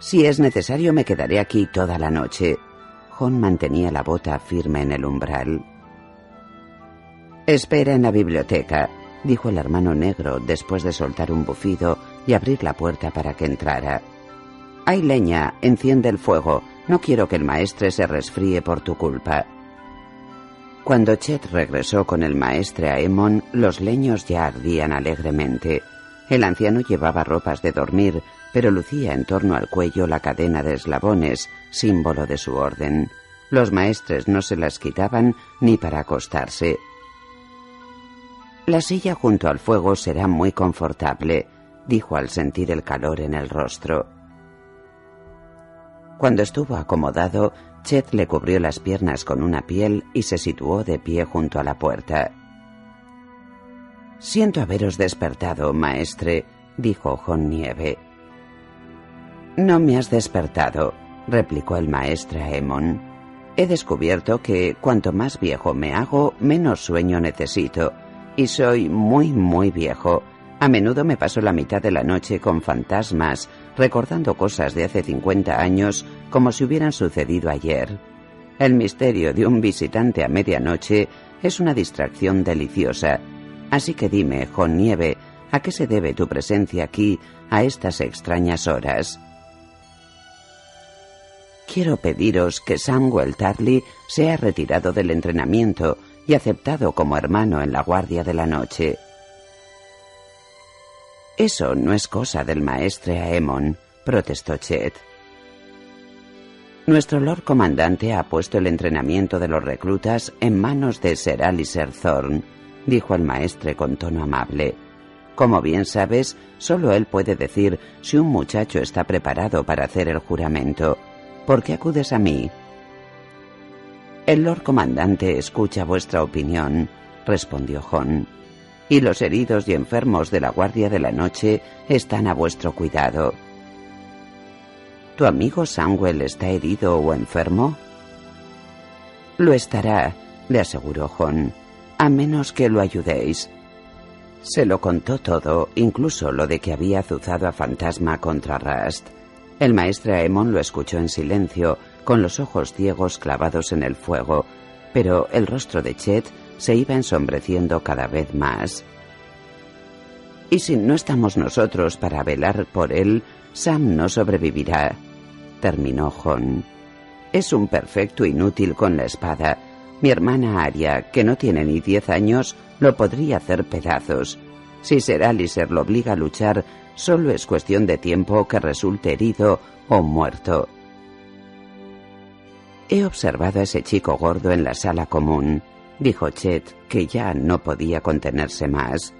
Si es necesario me quedaré aquí toda la noche. John mantenía la bota firme en el umbral. Espera en la biblioteca, dijo el hermano negro después de soltar un bufido y abrir la puerta para que entrara. Hay leña, enciende el fuego. No quiero que el maestre se resfríe por tu culpa. Cuando Chet regresó con el maestre a Emon, los leños ya ardían alegremente. El anciano llevaba ropas de dormir, pero lucía en torno al cuello la cadena de eslabones, símbolo de su orden. Los maestres no se las quitaban ni para acostarse. La silla junto al fuego será muy confortable, dijo al sentir el calor en el rostro. Cuando estuvo acomodado, Chet le cubrió las piernas con una piel y se situó de pie junto a la puerta. Siento haberos despertado, maestre, dijo John Nieve. No me has despertado, replicó el maestre Emon. He descubierto que cuanto más viejo me hago, menos sueño necesito, y soy muy, muy viejo. A menudo me paso la mitad de la noche con fantasmas, recordando cosas de hace 50 años como si hubieran sucedido ayer. El misterio de un visitante a medianoche es una distracción deliciosa. Así que dime, John Nieve, ¿a qué se debe tu presencia aquí a estas extrañas horas? Quiero pediros que Samuel Tarly sea retirado del entrenamiento y aceptado como hermano en la guardia de la noche. Eso no es cosa del maestre Aemon, protestó Chet. Nuestro Lord Comandante ha puesto el entrenamiento de los reclutas en manos de Sir Alistair Thorne, dijo el maestre con tono amable. Como bien sabes, solo él puede decir si un muchacho está preparado para hacer el juramento. ¿Por qué acudes a mí? El Lord Comandante escucha vuestra opinión, respondió John y los heridos y enfermos de la Guardia de la Noche están a vuestro cuidado. ¿Tu amigo Samuel está herido o enfermo? Lo estará, le aseguró John, a menos que lo ayudéis. Se lo contó todo, incluso lo de que había azuzado a Fantasma contra Rust. El maestro Aemon lo escuchó en silencio, con los ojos ciegos clavados en el fuego, pero el rostro de Chet se iba ensombreciendo cada vez más. Y si no estamos nosotros para velar por él, Sam no sobrevivirá, terminó John. Es un perfecto inútil con la espada. Mi hermana Aria, que no tiene ni diez años, lo podría hacer pedazos. Si Ser Alicer lo obliga a luchar, solo es cuestión de tiempo que resulte herido o muerto. He observado a ese chico gordo en la sala común dijo Chet, que ya no podía contenerse más.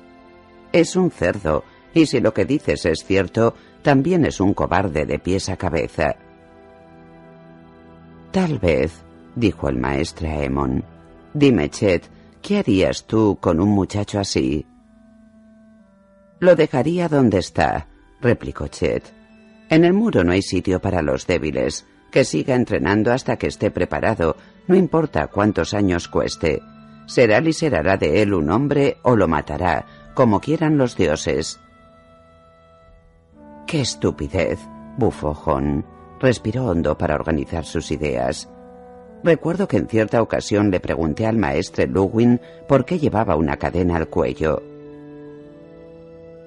Es un cerdo, y si lo que dices es cierto, también es un cobarde de pies a cabeza. Tal vez, dijo el maestro Aemon, Dime, Chet, ¿qué harías tú con un muchacho así? Lo dejaría donde está, replicó Chet. En el muro no hay sitio para los débiles. Que siga entrenando hasta que esté preparado, no importa cuántos años cueste. Será liserará de él un hombre o lo matará, como quieran los dioses. ¡Qué estupidez! bufó John. Respiró hondo para organizar sus ideas. Recuerdo que en cierta ocasión le pregunté al maestre Luwin por qué llevaba una cadena al cuello.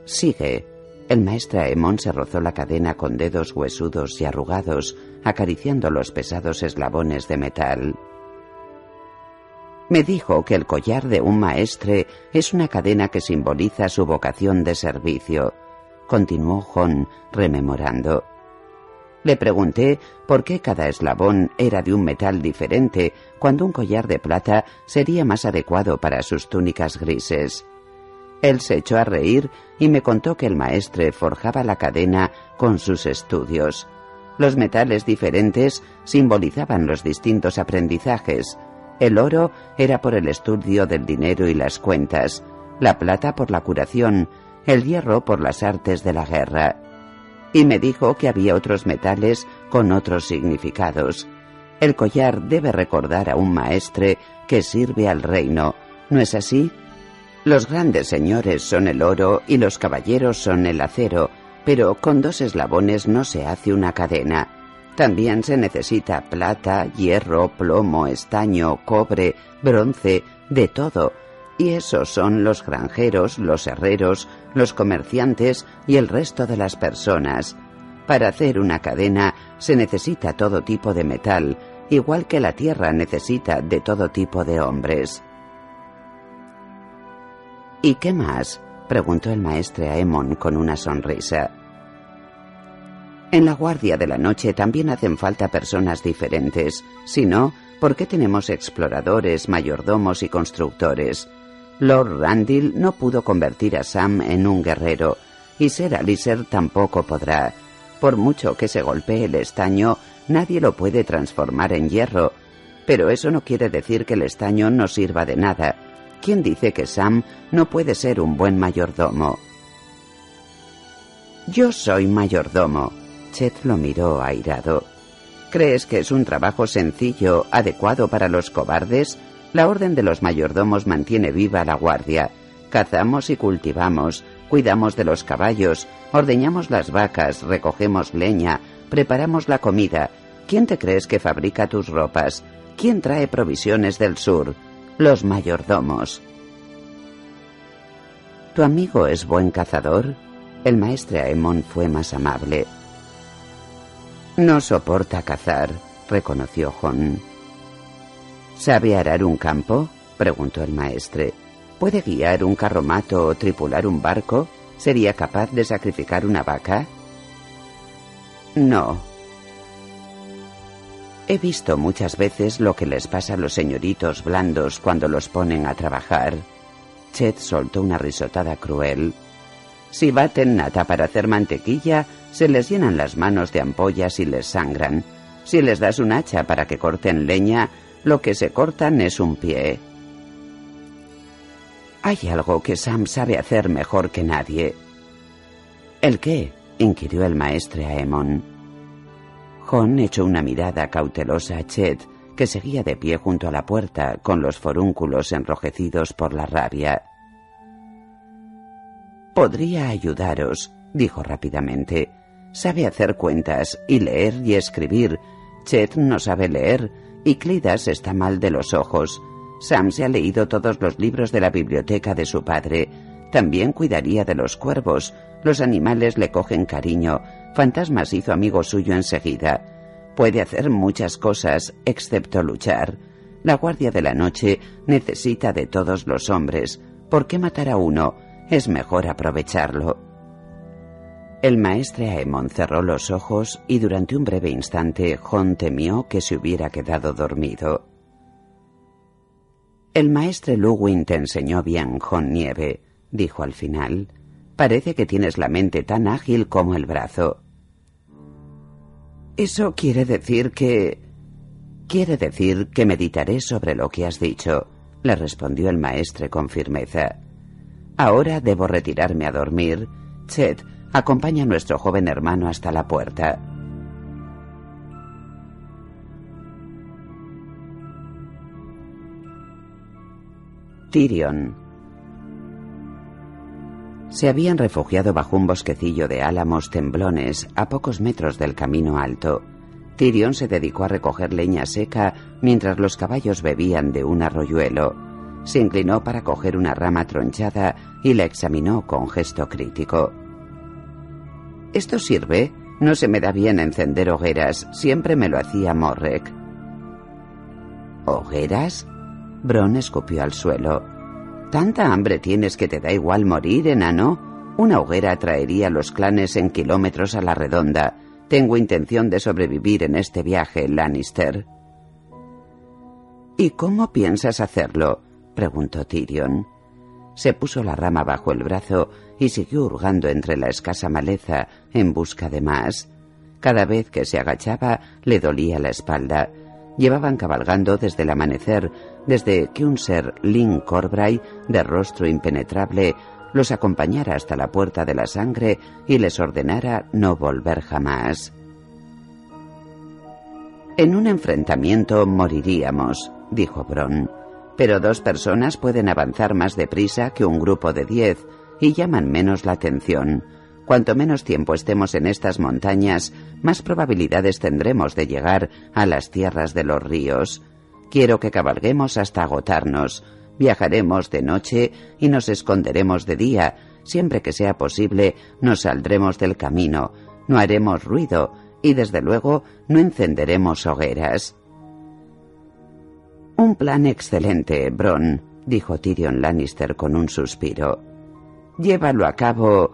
Sigue. El maestre Aemon se rozó la cadena con dedos huesudos y arrugados, acariciando los pesados eslabones de metal. Me dijo que el collar de un maestre es una cadena que simboliza su vocación de servicio, continuó John rememorando. Le pregunté por qué cada eslabón era de un metal diferente cuando un collar de plata sería más adecuado para sus túnicas grises. Él se echó a reír y me contó que el maestre forjaba la cadena con sus estudios. Los metales diferentes simbolizaban los distintos aprendizajes. El oro era por el estudio del dinero y las cuentas, la plata por la curación, el hierro por las artes de la guerra y me dijo que había otros metales con otros significados. El collar debe recordar a un maestre que sirve al reino, ¿no es así? Los grandes señores son el oro y los caballeros son el acero, pero con dos eslabones no se hace una cadena. También se necesita plata, hierro, plomo, estaño, cobre, bronce, de todo, y esos son los granjeros, los herreros, los comerciantes y el resto de las personas. Para hacer una cadena se necesita todo tipo de metal, igual que la tierra necesita de todo tipo de hombres. ¿Y qué más? preguntó el maestre Aemon con una sonrisa. En la guardia de la noche también hacen falta personas diferentes. Si no, ¿por qué tenemos exploradores, mayordomos y constructores? Lord Randall no pudo convertir a Sam en un guerrero, y Ser Alicer tampoco podrá. Por mucho que se golpee el estaño, nadie lo puede transformar en hierro. Pero eso no quiere decir que el estaño no sirva de nada. ¿Quién dice que Sam no puede ser un buen mayordomo? Yo soy mayordomo. Chet lo miró airado. ¿Crees que es un trabajo sencillo, adecuado para los cobardes? La orden de los mayordomos mantiene viva la guardia. Cazamos y cultivamos, cuidamos de los caballos, ordeñamos las vacas, recogemos leña, preparamos la comida. ¿Quién te crees que fabrica tus ropas? ¿Quién trae provisiones del sur? Los mayordomos. ¿Tu amigo es buen cazador? El maestre Aemon fue más amable. No soporta cazar, reconoció Jon. ¿Sabe arar un campo? preguntó el maestre. ¿Puede guiar un carromato o tripular un barco? ¿Sería capaz de sacrificar una vaca? No. He visto muchas veces lo que les pasa a los señoritos blandos cuando los ponen a trabajar. Chet soltó una risotada cruel. Si baten nata para hacer mantequilla, se les llenan las manos de ampollas y les sangran. Si les das un hacha para que corten leña, lo que se cortan es un pie. Hay algo que Sam sabe hacer mejor que nadie. ¿El qué? inquirió el maestre Aemon. John echó una mirada cautelosa a Chet, que seguía de pie junto a la puerta, con los forúnculos enrojecidos por la rabia. Podría ayudaros, dijo rápidamente. Sabe hacer cuentas y leer y escribir. Chet no sabe leer, y Clidas está mal de los ojos. Sam se ha leído todos los libros de la biblioteca de su padre. También cuidaría de los cuervos. Los animales le cogen cariño. Fantasmas hizo amigo suyo enseguida. Puede hacer muchas cosas, excepto luchar. La guardia de la noche necesita de todos los hombres. ¿Por qué matar a uno? Es mejor aprovecharlo. El maestre Aemon cerró los ojos y durante un breve instante John temió que se hubiera quedado dormido. El maestre Luwin te enseñó bien, John Nieve, dijo al final. Parece que tienes la mente tan ágil como el brazo. Eso quiere decir que... Quiere decir que meditaré sobre lo que has dicho. le respondió el maestre con firmeza. Ahora debo retirarme a dormir. Chet, acompaña a nuestro joven hermano hasta la puerta. Tyrion. Se habían refugiado bajo un bosquecillo de álamos temblones a pocos metros del camino alto. Tyrion se dedicó a recoger leña seca mientras los caballos bebían de un arroyuelo. Se inclinó para coger una rama tronchada y la examinó con gesto crítico. ¿Esto sirve? No se me da bien encender hogueras. Siempre me lo hacía Morrek. ¿Hogueras? Bron escupió al suelo. ¿Tanta hambre tienes que te da igual morir, enano? Una hoguera traería a los clanes en kilómetros a la redonda tengo intención de sobrevivir en este viaje, Lannister. ¿Y cómo piensas hacerlo? preguntó Tyrion. Se puso la rama bajo el brazo y siguió hurgando entre la escasa maleza en busca de más. Cada vez que se agachaba le dolía la espalda. Llevaban cabalgando desde el amanecer, desde que un ser Lin Corbray, de rostro impenetrable, los acompañara hasta la puerta de la sangre y les ordenara no volver jamás. En un enfrentamiento moriríamos, dijo Bron, pero dos personas pueden avanzar más deprisa que un grupo de diez y llaman menos la atención. Cuanto menos tiempo estemos en estas montañas, más probabilidades tendremos de llegar a las tierras de los ríos. Quiero que cabalguemos hasta agotarnos, Viajaremos de noche y nos esconderemos de día. Siempre que sea posible, nos saldremos del camino. No haremos ruido y, desde luego, no encenderemos hogueras. Un plan excelente, Bron, dijo Tyrion Lannister con un suspiro. Llévalo a cabo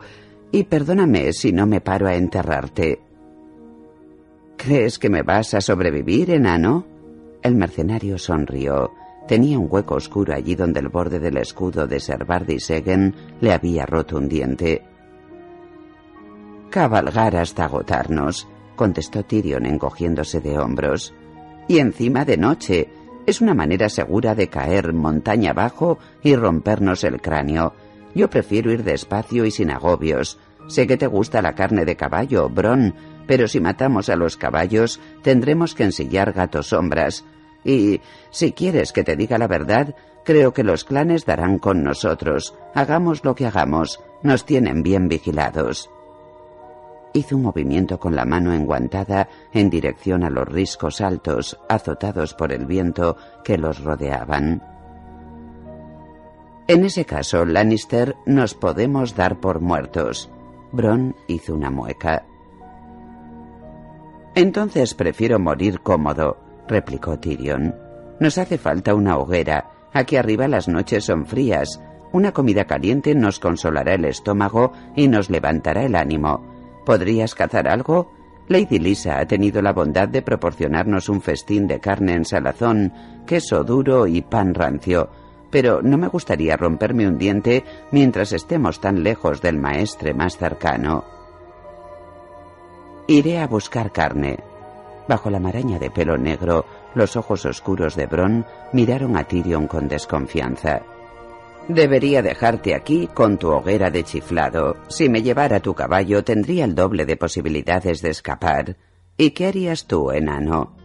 y perdóname si no me paro a enterrarte. ¿Crees que me vas a sobrevivir, enano? El mercenario sonrió. Tenía un hueco oscuro allí donde el borde del escudo de Ser Bardi Segen le había roto un diente. Cabalgar hasta agotarnos, contestó Tyrion encogiéndose de hombros. Y encima de noche. Es una manera segura de caer montaña abajo y rompernos el cráneo. Yo prefiero ir despacio y sin agobios. Sé que te gusta la carne de caballo, Bron, pero si matamos a los caballos tendremos que ensillar gatos sombras. Y, si quieres que te diga la verdad, creo que los clanes darán con nosotros. Hagamos lo que hagamos, nos tienen bien vigilados. Hizo un movimiento con la mano enguantada en dirección a los riscos altos, azotados por el viento que los rodeaban. En ese caso, Lannister, nos podemos dar por muertos. Bron hizo una mueca. Entonces prefiero morir cómodo replicó Tyrion. Nos hace falta una hoguera. Aquí arriba las noches son frías. Una comida caliente nos consolará el estómago y nos levantará el ánimo. ¿Podrías cazar algo? Lady Lisa ha tenido la bondad de proporcionarnos un festín de carne en salazón, queso duro y pan rancio, pero no me gustaría romperme un diente mientras estemos tan lejos del maestre más cercano. Iré a buscar carne, Bajo la maraña de pelo negro, los ojos oscuros de Bron miraron a Tyrion con desconfianza. Debería dejarte aquí con tu hoguera de chiflado. Si me llevara tu caballo tendría el doble de posibilidades de escapar. ¿Y qué harías tú, enano?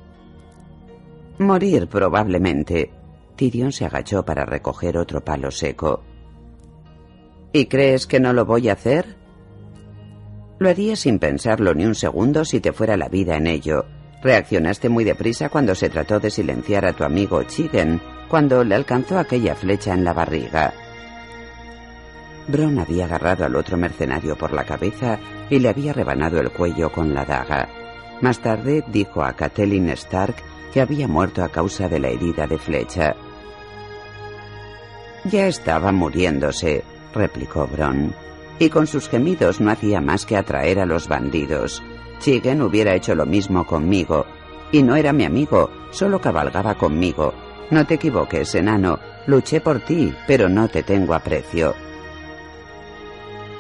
Morir probablemente. Tyrion se agachó para recoger otro palo seco. ¿Y crees que no lo voy a hacer? Lo haría sin pensarlo ni un segundo si te fuera la vida en ello. Reaccionaste muy deprisa cuando se trató de silenciar a tu amigo Chigen, cuando le alcanzó aquella flecha en la barriga. Bron había agarrado al otro mercenario por la cabeza y le había rebanado el cuello con la daga. Más tarde dijo a Catelyn Stark que había muerto a causa de la herida de flecha. Ya estaba muriéndose, replicó Bron, y con sus gemidos no hacía más que atraer a los bandidos. Chigen hubiera hecho lo mismo conmigo. Y no era mi amigo, solo cabalgaba conmigo. No te equivoques, enano. Luché por ti, pero no te tengo aprecio.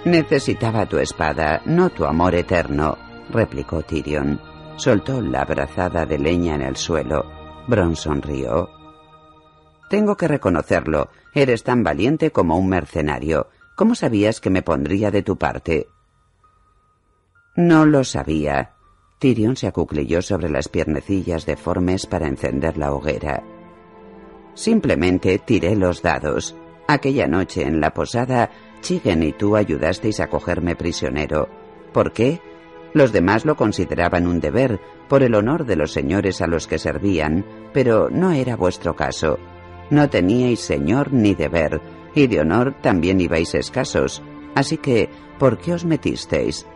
Necesitaba tu espada, no tu amor eterno, replicó Tyrion. Soltó la brazada de leña en el suelo. Bron sonrió. Tengo que reconocerlo. Eres tan valiente como un mercenario. ¿Cómo sabías que me pondría de tu parte? No lo sabía. Tyrion se acuclilló sobre las piernecillas deformes para encender la hoguera. Simplemente tiré los dados. Aquella noche en la posada, Chigen y tú ayudasteis a cogerme prisionero. ¿Por qué? Los demás lo consideraban un deber, por el honor de los señores a los que servían, pero no era vuestro caso. No teníais señor ni deber, y de honor también ibais escasos. Así que, ¿por qué os metisteis?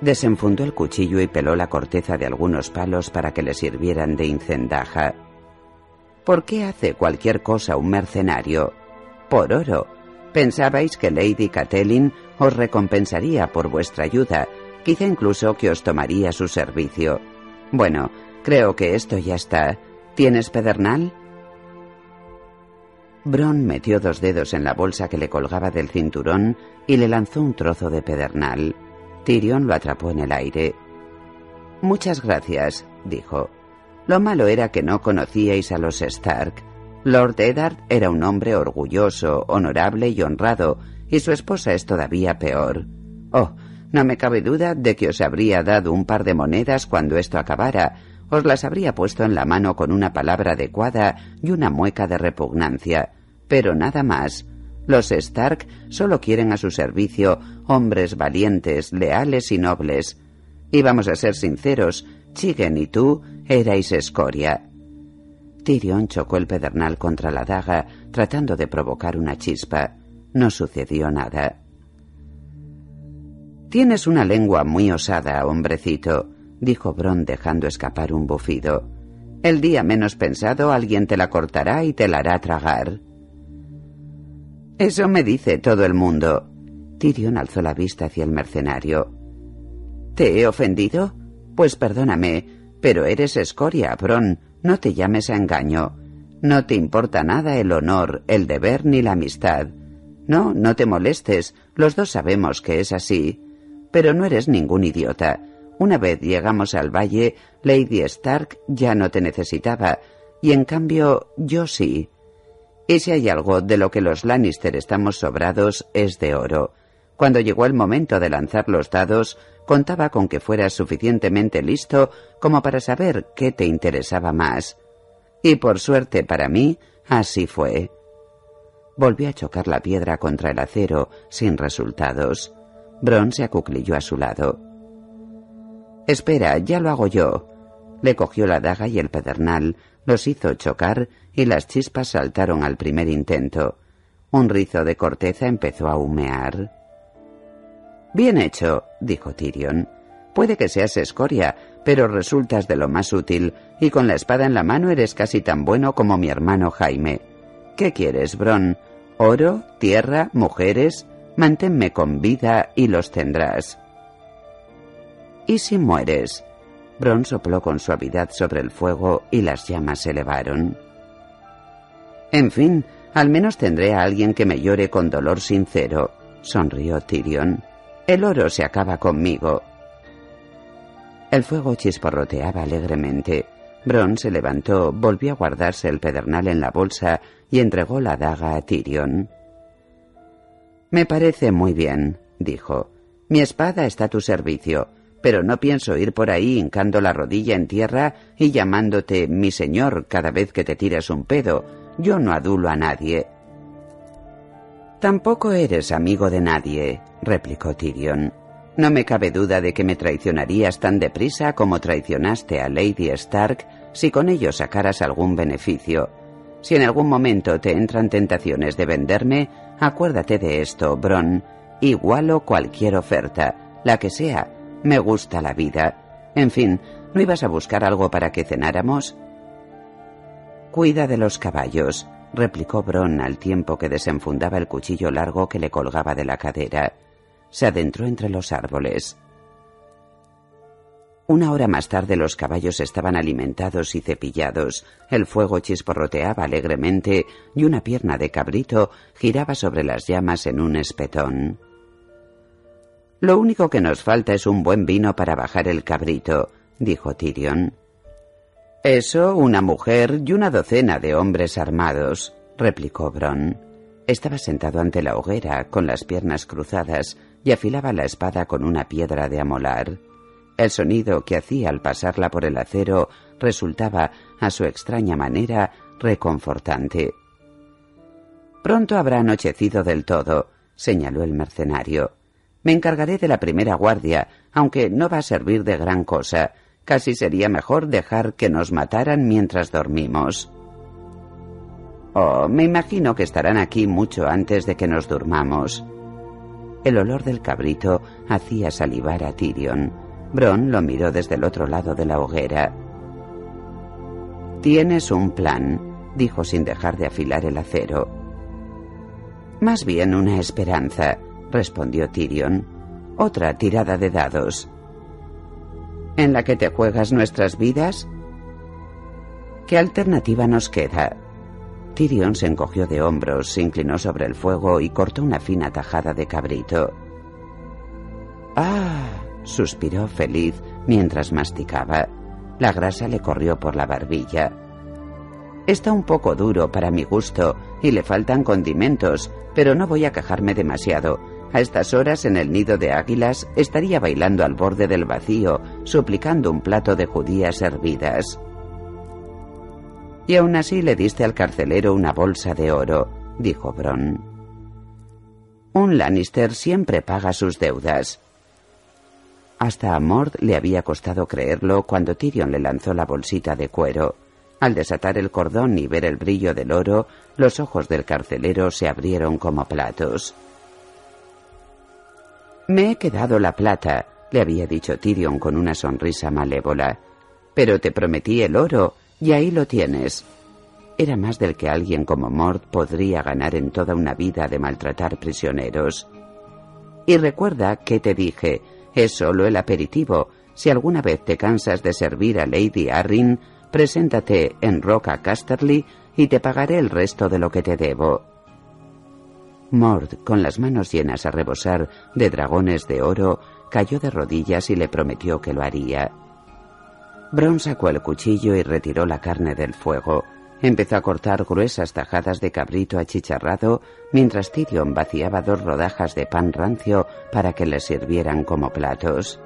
Desenfundó el cuchillo y peló la corteza de algunos palos para que le sirvieran de incendaja. ¿Por qué hace cualquier cosa un mercenario? Por oro. Pensabais que Lady Catelyn os recompensaría por vuestra ayuda, quizá incluso que os tomaría su servicio. Bueno, creo que esto ya está. ¿Tienes pedernal? Bron metió dos dedos en la bolsa que le colgaba del cinturón y le lanzó un trozo de pedernal. Tyrion lo atrapó en el aire. Muchas gracias, dijo. Lo malo era que no conocíais a los Stark. Lord Eddard era un hombre orgulloso, honorable y honrado, y su esposa es todavía peor. Oh, no me cabe duda de que os habría dado un par de monedas cuando esto acabara, os las habría puesto en la mano con una palabra adecuada y una mueca de repugnancia, pero nada más. Los Stark solo quieren a su servicio hombres valientes, leales y nobles. Y vamos a ser sinceros, Chigen y tú erais escoria. Tyrion chocó el pedernal contra la daga, tratando de provocar una chispa. No sucedió nada. Tienes una lengua muy osada, hombrecito, dijo Bron dejando escapar un bufido. El día menos pensado alguien te la cortará y te la hará tragar. Eso me dice todo el mundo. Tyrion alzó la vista hacia el mercenario. ¿Te he ofendido? Pues perdóname, pero eres escoria, Bron. No te llames a engaño. No te importa nada el honor, el deber ni la amistad. No, no te molestes. Los dos sabemos que es así. Pero no eres ningún idiota. Una vez llegamos al valle, Lady Stark ya no te necesitaba, y en cambio yo sí. Y si hay algo de lo que los Lannister estamos sobrados es de oro. Cuando llegó el momento de lanzar los dados, contaba con que fueras suficientemente listo como para saber qué te interesaba más. Y por suerte para mí, así fue. Volvió a chocar la piedra contra el acero, sin resultados. Bron se acuclilló a su lado. Espera, ya lo hago yo. Le cogió la daga y el pedernal, los hizo chocar y las chispas saltaron al primer intento. Un rizo de corteza empezó a humear. Bien hecho, dijo Tyrion. Puede que seas escoria, pero resultas de lo más útil, y con la espada en la mano eres casi tan bueno como mi hermano Jaime. ¿Qué quieres, Bron? ¿Oro? ¿Tierra? ¿Mujeres? Manténme con vida y los tendrás. ¿Y si mueres? Bron sopló con suavidad sobre el fuego y las llamas se elevaron. En fin, al menos tendré a alguien que me llore con dolor sincero, sonrió Tyrion. El oro se acaba conmigo. El fuego chisporroteaba alegremente. Bron se levantó, volvió a guardarse el pedernal en la bolsa y entregó la daga a Tyrion. Me parece muy bien, dijo. Mi espada está a tu servicio, pero no pienso ir por ahí hincando la rodilla en tierra y llamándote mi señor cada vez que te tiras un pedo. Yo no adulo a nadie. Tampoco eres amigo de nadie, replicó Tyrion. No me cabe duda de que me traicionarías tan deprisa como traicionaste a Lady Stark si con ello sacaras algún beneficio. Si en algún momento te entran tentaciones de venderme, acuérdate de esto, Bron. Igualo cualquier oferta, la que sea. Me gusta la vida. En fin, ¿no ibas a buscar algo para que cenáramos? Cuida de los caballos, replicó Bron al tiempo que desenfundaba el cuchillo largo que le colgaba de la cadera. Se adentró entre los árboles. Una hora más tarde los caballos estaban alimentados y cepillados, el fuego chisporroteaba alegremente y una pierna de cabrito giraba sobre las llamas en un espetón. Lo único que nos falta es un buen vino para bajar el cabrito, dijo Tyrion. Eso, una mujer y una docena de hombres armados, replicó Bron. Estaba sentado ante la hoguera, con las piernas cruzadas, y afilaba la espada con una piedra de amolar. El sonido que hacía al pasarla por el acero resultaba, a su extraña manera, reconfortante. Pronto habrá anochecido del todo, señaló el mercenario. Me encargaré de la primera guardia, aunque no va a servir de gran cosa. Casi sería mejor dejar que nos mataran mientras dormimos. Oh, me imagino que estarán aquí mucho antes de que nos durmamos. El olor del cabrito hacía salivar a Tyrion. Bron lo miró desde el otro lado de la hoguera. Tienes un plan, dijo sin dejar de afilar el acero. Más bien una esperanza, respondió Tyrion. Otra tirada de dados. ¿En la que te juegas nuestras vidas? ¿Qué alternativa nos queda? Tyrion se encogió de hombros, se inclinó sobre el fuego y cortó una fina tajada de cabrito. ¡Ah! suspiró feliz mientras masticaba. La grasa le corrió por la barbilla. Está un poco duro para mi gusto y le faltan condimentos, pero no voy a quejarme demasiado. A estas horas en el nido de águilas estaría bailando al borde del vacío, suplicando un plato de judías hervidas. Y aún así le diste al carcelero una bolsa de oro, dijo Bron. Un Lannister siempre paga sus deudas. Hasta a Mord le había costado creerlo cuando Tyrion le lanzó la bolsita de cuero. Al desatar el cordón y ver el brillo del oro, los ojos del carcelero se abrieron como platos. Me he quedado la plata, le había dicho Tyrion con una sonrisa malévola. Pero te prometí el oro, y ahí lo tienes. Era más del que alguien como Mord podría ganar en toda una vida de maltratar prisioneros. Y recuerda que te dije, es solo el aperitivo. Si alguna vez te cansas de servir a Lady Arryn, preséntate en Roca Casterly y te pagaré el resto de lo que te debo. Mord, con las manos llenas a rebosar de dragones de oro, cayó de rodillas y le prometió que lo haría. Bron sacó el cuchillo y retiró la carne del fuego. Empezó a cortar gruesas tajadas de cabrito achicharrado mientras Tyrion vaciaba dos rodajas de pan rancio para que le sirvieran como platos.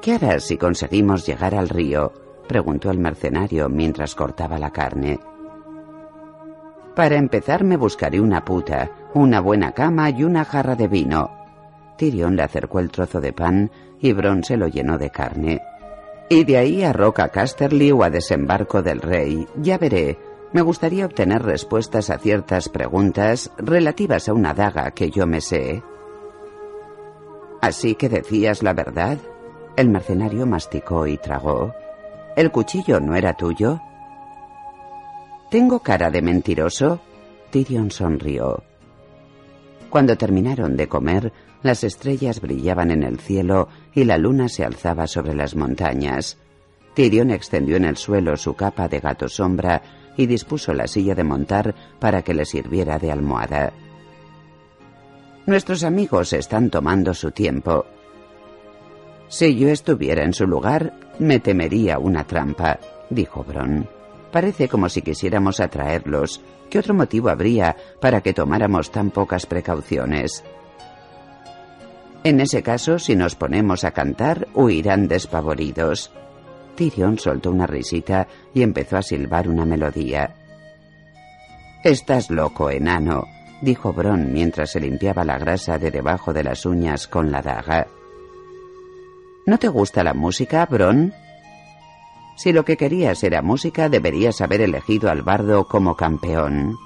¿Qué harás si conseguimos llegar al río? preguntó el mercenario mientras cortaba la carne. Para empezar me buscaré una puta, una buena cama y una jarra de vino. Tyrion le acercó el trozo de pan y Bron se lo llenó de carne. Y de ahí a Roca Casterly o a Desembarco del Rey, ya veré. Me gustaría obtener respuestas a ciertas preguntas relativas a una daga que yo me sé. ¿Así que decías la verdad? El mercenario masticó y tragó. ¿El cuchillo no era tuyo? ¿Tengo cara de mentiroso? Tyrion sonrió. Cuando terminaron de comer, las estrellas brillaban en el cielo y la luna se alzaba sobre las montañas. Tyrion extendió en el suelo su capa de gato sombra y dispuso la silla de montar para que le sirviera de almohada. Nuestros amigos están tomando su tiempo. Si yo estuviera en su lugar, me temería una trampa, dijo Bron. Parece como si quisiéramos atraerlos. ¿Qué otro motivo habría para que tomáramos tan pocas precauciones? En ese caso, si nos ponemos a cantar, huirán despavoridos. Tyrion soltó una risita y empezó a silbar una melodía. Estás loco, enano, dijo Bron mientras se limpiaba la grasa de debajo de las uñas con la daga. ¿No te gusta la música, Bron? Si lo que querías era música, deberías haber elegido al bardo como campeón.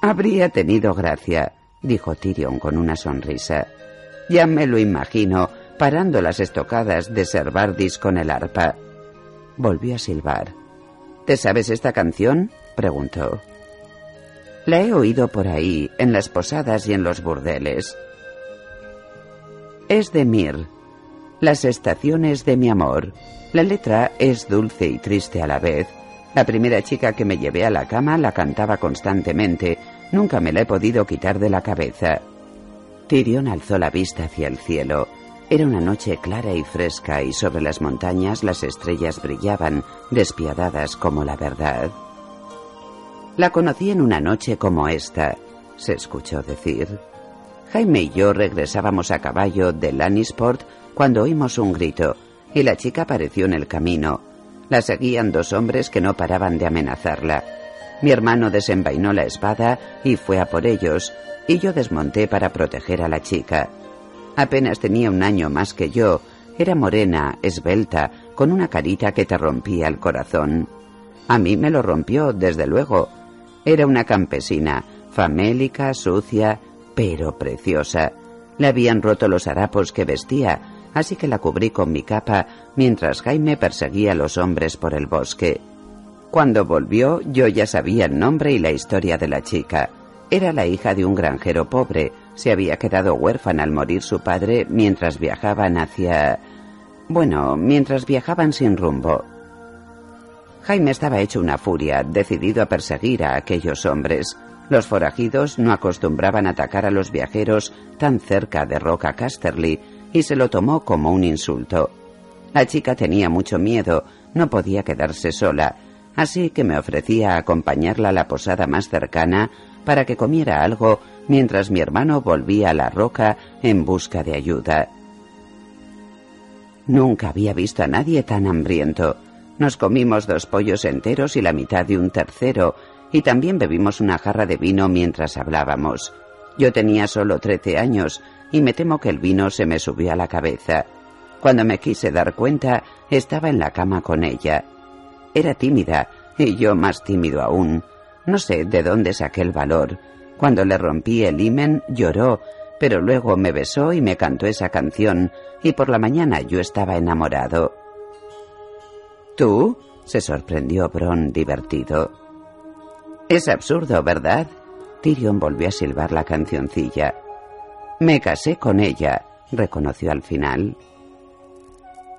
Habría tenido gracia, dijo Tyrion con una sonrisa. Ya me lo imagino, parando las estocadas de Servardis con el arpa. Volvió a silbar. ¿Te sabes esta canción? preguntó. La he oído por ahí, en las posadas y en los burdeles. Es de Mir, las estaciones de mi amor. La letra es dulce y triste a la vez. La primera chica que me llevé a la cama la cantaba constantemente. Nunca me la he podido quitar de la cabeza. Tyrion alzó la vista hacia el cielo. Era una noche clara y fresca y sobre las montañas las estrellas brillaban, despiadadas como la verdad. La conocí en una noche como esta, se escuchó decir. Jaime y yo regresábamos a caballo de Lannisport cuando oímos un grito, y la chica apareció en el camino. La seguían dos hombres que no paraban de amenazarla. Mi hermano desenvainó la espada y fue a por ellos, y yo desmonté para proteger a la chica. Apenas tenía un año más que yo. Era morena, esbelta, con una carita que te rompía el corazón. A mí me lo rompió, desde luego. Era una campesina, famélica, sucia, pero preciosa. Le habían roto los harapos que vestía, así que la cubrí con mi capa mientras Jaime perseguía a los hombres por el bosque. Cuando volvió, yo ya sabía el nombre y la historia de la chica. Era la hija de un granjero pobre, se había quedado huérfana al morir su padre mientras viajaban hacia... Bueno, mientras viajaban sin rumbo. Jaime estaba hecho una furia, decidido a perseguir a aquellos hombres. Los forajidos no acostumbraban a atacar a los viajeros tan cerca de Roca Casterly y se lo tomó como un insulto. La chica tenía mucho miedo, no podía quedarse sola, así que me ofrecía acompañarla a la posada más cercana para que comiera algo mientras mi hermano volvía a la roca en busca de ayuda. Nunca había visto a nadie tan hambriento. Nos comimos dos pollos enteros y la mitad de un tercero, y también bebimos una jarra de vino mientras hablábamos. Yo tenía solo trece años, y me temo que el vino se me subió a la cabeza. Cuando me quise dar cuenta, estaba en la cama con ella. Era tímida, y yo más tímido aún. No sé de dónde saqué el valor. Cuando le rompí el himen, lloró, pero luego me besó y me cantó esa canción, y por la mañana yo estaba enamorado. ¿Tú? se sorprendió Bron divertido. Es absurdo, ¿verdad? Tyrion volvió a silbar la cancioncilla. Me casé con ella, reconoció al final.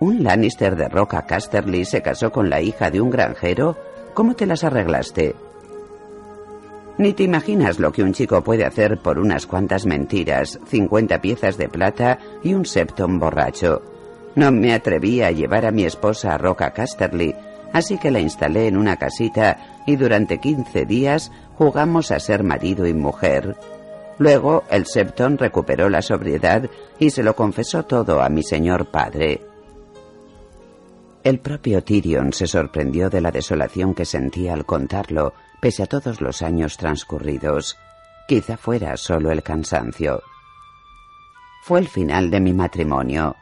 ¿Un Lannister de Roca Casterly se casó con la hija de un granjero? ¿Cómo te las arreglaste? Ni te imaginas lo que un chico puede hacer por unas cuantas mentiras, cincuenta piezas de plata y un septon borracho. No me atreví a llevar a mi esposa a Roca Casterly, así que la instalé en una casita y durante quince días jugamos a ser marido y mujer. Luego el Septon recuperó la sobriedad y se lo confesó todo a mi señor padre. El propio Tyrion se sorprendió de la desolación que sentía al contarlo, pese a todos los años transcurridos. Quizá fuera solo el cansancio. Fue el final de mi matrimonio.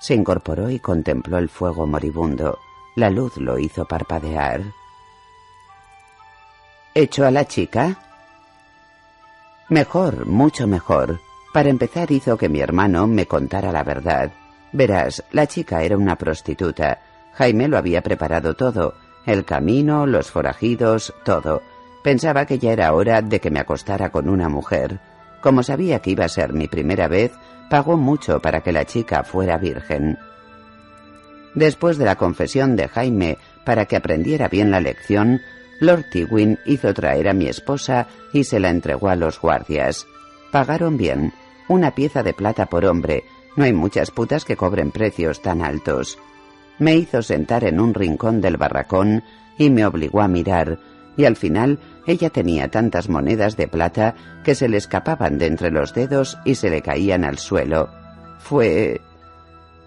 Se incorporó y contempló el fuego moribundo. La luz lo hizo parpadear. ¿Echó a la chica? Mejor, mucho mejor. Para empezar hizo que mi hermano me contara la verdad. Verás, la chica era una prostituta. Jaime lo había preparado todo, el camino, los forajidos, todo. Pensaba que ya era hora de que me acostara con una mujer. Como sabía que iba a ser mi primera vez, pagó mucho para que la chica fuera virgen. Después de la confesión de Jaime, para que aprendiera bien la lección, Lord Tywin hizo traer a mi esposa y se la entregó a los guardias. Pagaron bien, una pieza de plata por hombre. No hay muchas putas que cobren precios tan altos. Me hizo sentar en un rincón del barracón y me obligó a mirar, y al final ella tenía tantas monedas de plata que se le escapaban de entre los dedos y se le caían al suelo. Fue...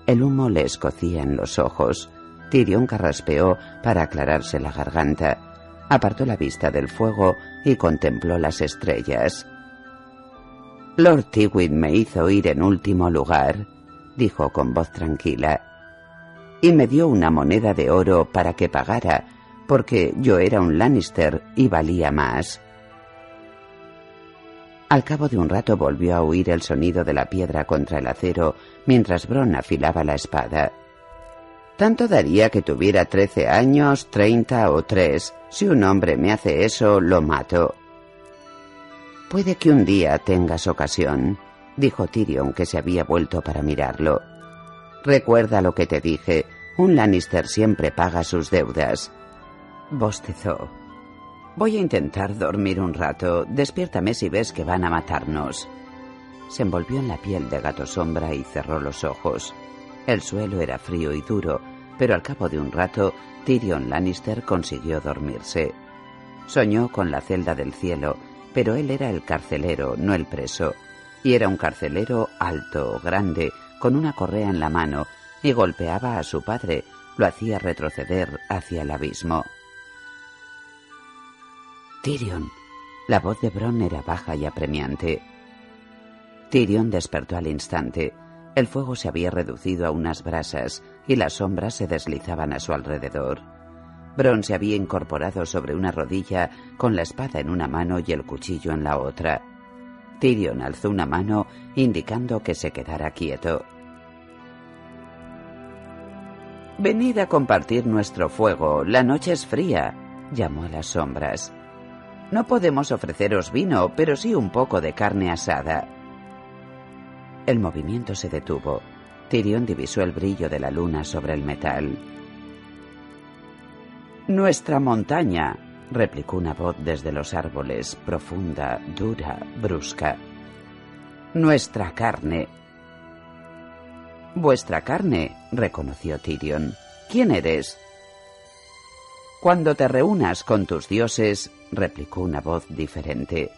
El humo le escocía en los ojos. Tyrion carraspeó para aclararse la garganta. Apartó la vista del fuego y contempló las estrellas. Lord Tywin me hizo ir en último lugar, dijo con voz tranquila y me dio una moneda de oro para que pagara, porque yo era un Lannister y valía más. Al cabo de un rato volvió a oír el sonido de la piedra contra el acero mientras Bron afilaba la espada. Tanto daría que tuviera trece años, treinta o tres. Si un hombre me hace eso, lo mato. Puede que un día tengas ocasión, dijo Tyrion, que se había vuelto para mirarlo. Recuerda lo que te dije. Un Lannister siempre paga sus deudas. Bostezó. Voy a intentar dormir un rato. Despiértame si ves que van a matarnos. Se envolvió en la piel de gato sombra y cerró los ojos. El suelo era frío y duro, pero al cabo de un rato Tyrion Lannister consiguió dormirse. Soñó con la celda del cielo, pero él era el carcelero, no el preso, y era un carcelero alto, grande, con una correa en la mano, y golpeaba a su padre, lo hacía retroceder hacia el abismo. Tyrion. La voz de Bron era baja y apremiante. Tyrion despertó al instante. El fuego se había reducido a unas brasas y las sombras se deslizaban a su alrededor. Bron se había incorporado sobre una rodilla con la espada en una mano y el cuchillo en la otra. Tyrion alzó una mano indicando que se quedara quieto. Venid a compartir nuestro fuego, la noche es fría, llamó a las sombras. No podemos ofreceros vino, pero sí un poco de carne asada. El movimiento se detuvo. Tyrion divisó el brillo de la luna sobre el metal. Nuestra montaña, replicó una voz desde los árboles, profunda, dura, brusca. Nuestra carne. Vuestra carne, reconoció Tyrion. ¿Quién eres? Cuando te reúnas con tus dioses, replicó una voz diferente,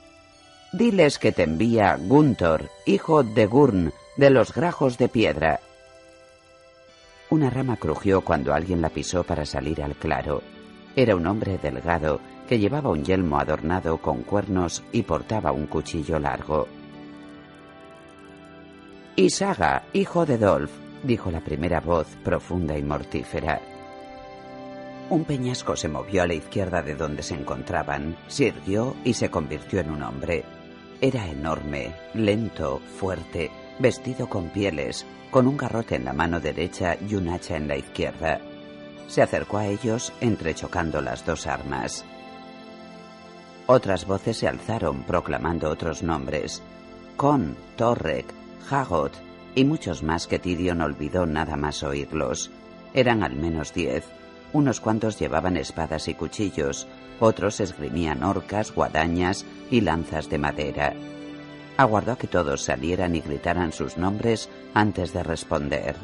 diles que te envía Guntor, hijo de Gurn, de los grajos de piedra. Una rama crujió cuando alguien la pisó para salir al claro. Era un hombre delgado que llevaba un yelmo adornado con cuernos y portaba un cuchillo largo. Isaga, hijo de Dolph, dijo la primera voz profunda y mortífera. Un peñasco se movió a la izquierda de donde se encontraban, se irguió y se convirtió en un hombre. Era enorme, lento, fuerte, vestido con pieles, con un garrote en la mano derecha y un hacha en la izquierda. Se acercó a ellos entrechocando las dos armas. Otras voces se alzaron proclamando otros nombres. Con, Torrek, Hagot y muchos más que Tyrion olvidó nada más oírlos. Eran al menos diez. Unos cuantos llevaban espadas y cuchillos, otros esgrimían orcas, guadañas y lanzas de madera. Aguardó a que todos salieran y gritaran sus nombres antes de responder.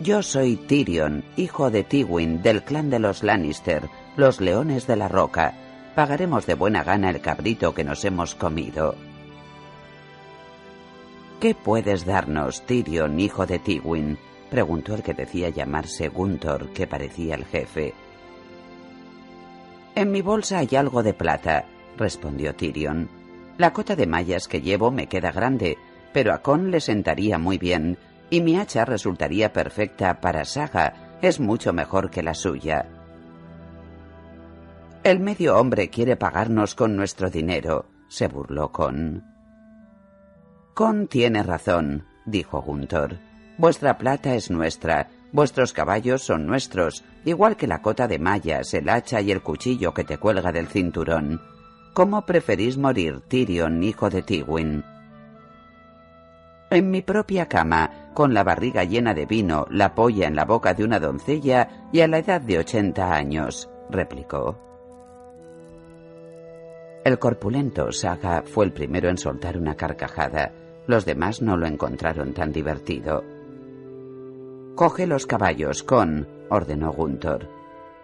Yo soy Tyrion, hijo de Tywin, del clan de los Lannister, los leones de la roca. Pagaremos de buena gana el cabrito que nos hemos comido. ¿Qué puedes darnos, Tyrion, hijo de Tywin? preguntó el que decía llamarse Guntor, que parecía el jefe. En mi bolsa hay algo de plata, respondió Tyrion. La cota de mallas que llevo me queda grande, pero a Con le sentaría muy bien, y mi hacha resultaría perfecta para Saga. Es mucho mejor que la suya. El medio hombre quiere pagarnos con nuestro dinero, se burló Con. Con tiene razón, dijo Guntor. Vuestra plata es nuestra, vuestros caballos son nuestros, igual que la cota de mallas, el hacha y el cuchillo que te cuelga del cinturón. ¿Cómo preferís morir, Tyrion, hijo de Tywin? En mi propia cama, con la barriga llena de vino, la polla en la boca de una doncella y a la edad de ochenta años, replicó. El corpulento Saga fue el primero en soltar una carcajada. Los demás no lo encontraron tan divertido. Coge los caballos, con, ordenó Guntor.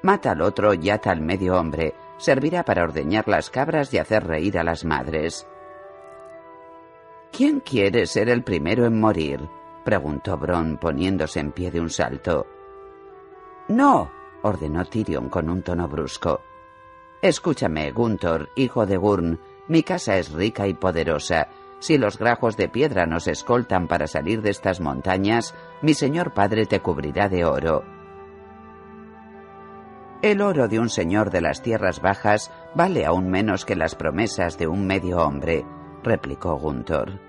Mata al otro y ata al medio hombre. Servirá para ordeñar las cabras y hacer reír a las madres. ¿Quién quiere ser el primero en morir? preguntó Bron poniéndose en pie de un salto. No, ordenó Tyrion con un tono brusco. Escúchame, Guntor, hijo de Gurn. Mi casa es rica y poderosa. Si los grajos de piedra nos escoltan para salir de estas montañas, mi señor padre te cubrirá de oro. El oro de un señor de las tierras bajas vale aún menos que las promesas de un medio hombre, replicó Guntor.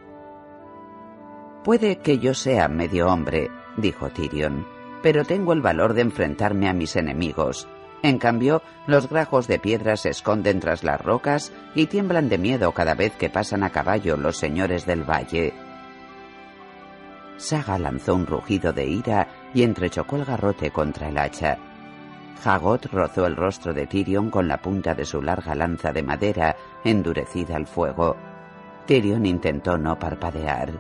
Puede que yo sea medio hombre, dijo Tyrion, pero tengo el valor de enfrentarme a mis enemigos. En cambio, los grajos de piedra se esconden tras las rocas y tiemblan de miedo cada vez que pasan a caballo los señores del valle. Saga lanzó un rugido de ira y entrechocó el garrote contra el hacha. Hagot rozó el rostro de Tyrion con la punta de su larga lanza de madera endurecida al fuego. Tyrion intentó no parpadear.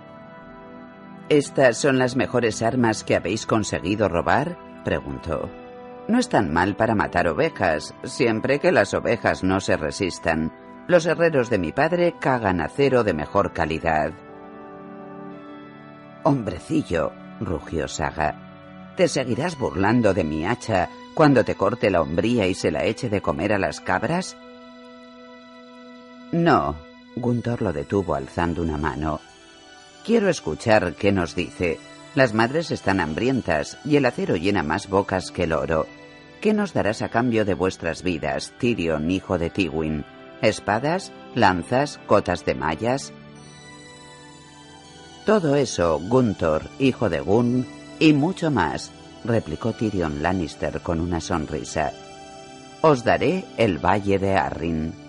¿Estas son las mejores armas que habéis conseguido robar? preguntó. No están mal para matar ovejas, siempre que las ovejas no se resistan. Los herreros de mi padre cagan acero de mejor calidad. Hombrecillo, rugió Saga, ¿te seguirás burlando de mi hacha cuando te corte la hombría y se la eche de comer a las cabras? No, Gunthor lo detuvo alzando una mano. Quiero escuchar qué nos dice. Las madres están hambrientas y el acero llena más bocas que el oro. ¿Qué nos darás a cambio de vuestras vidas, Tyrion, hijo de Tywin? ¿Espadas, lanzas, cotas de mallas? Todo eso, Gunthor, hijo de Gun, y mucho más, replicó Tyrion Lannister con una sonrisa. Os daré el valle de Arryn.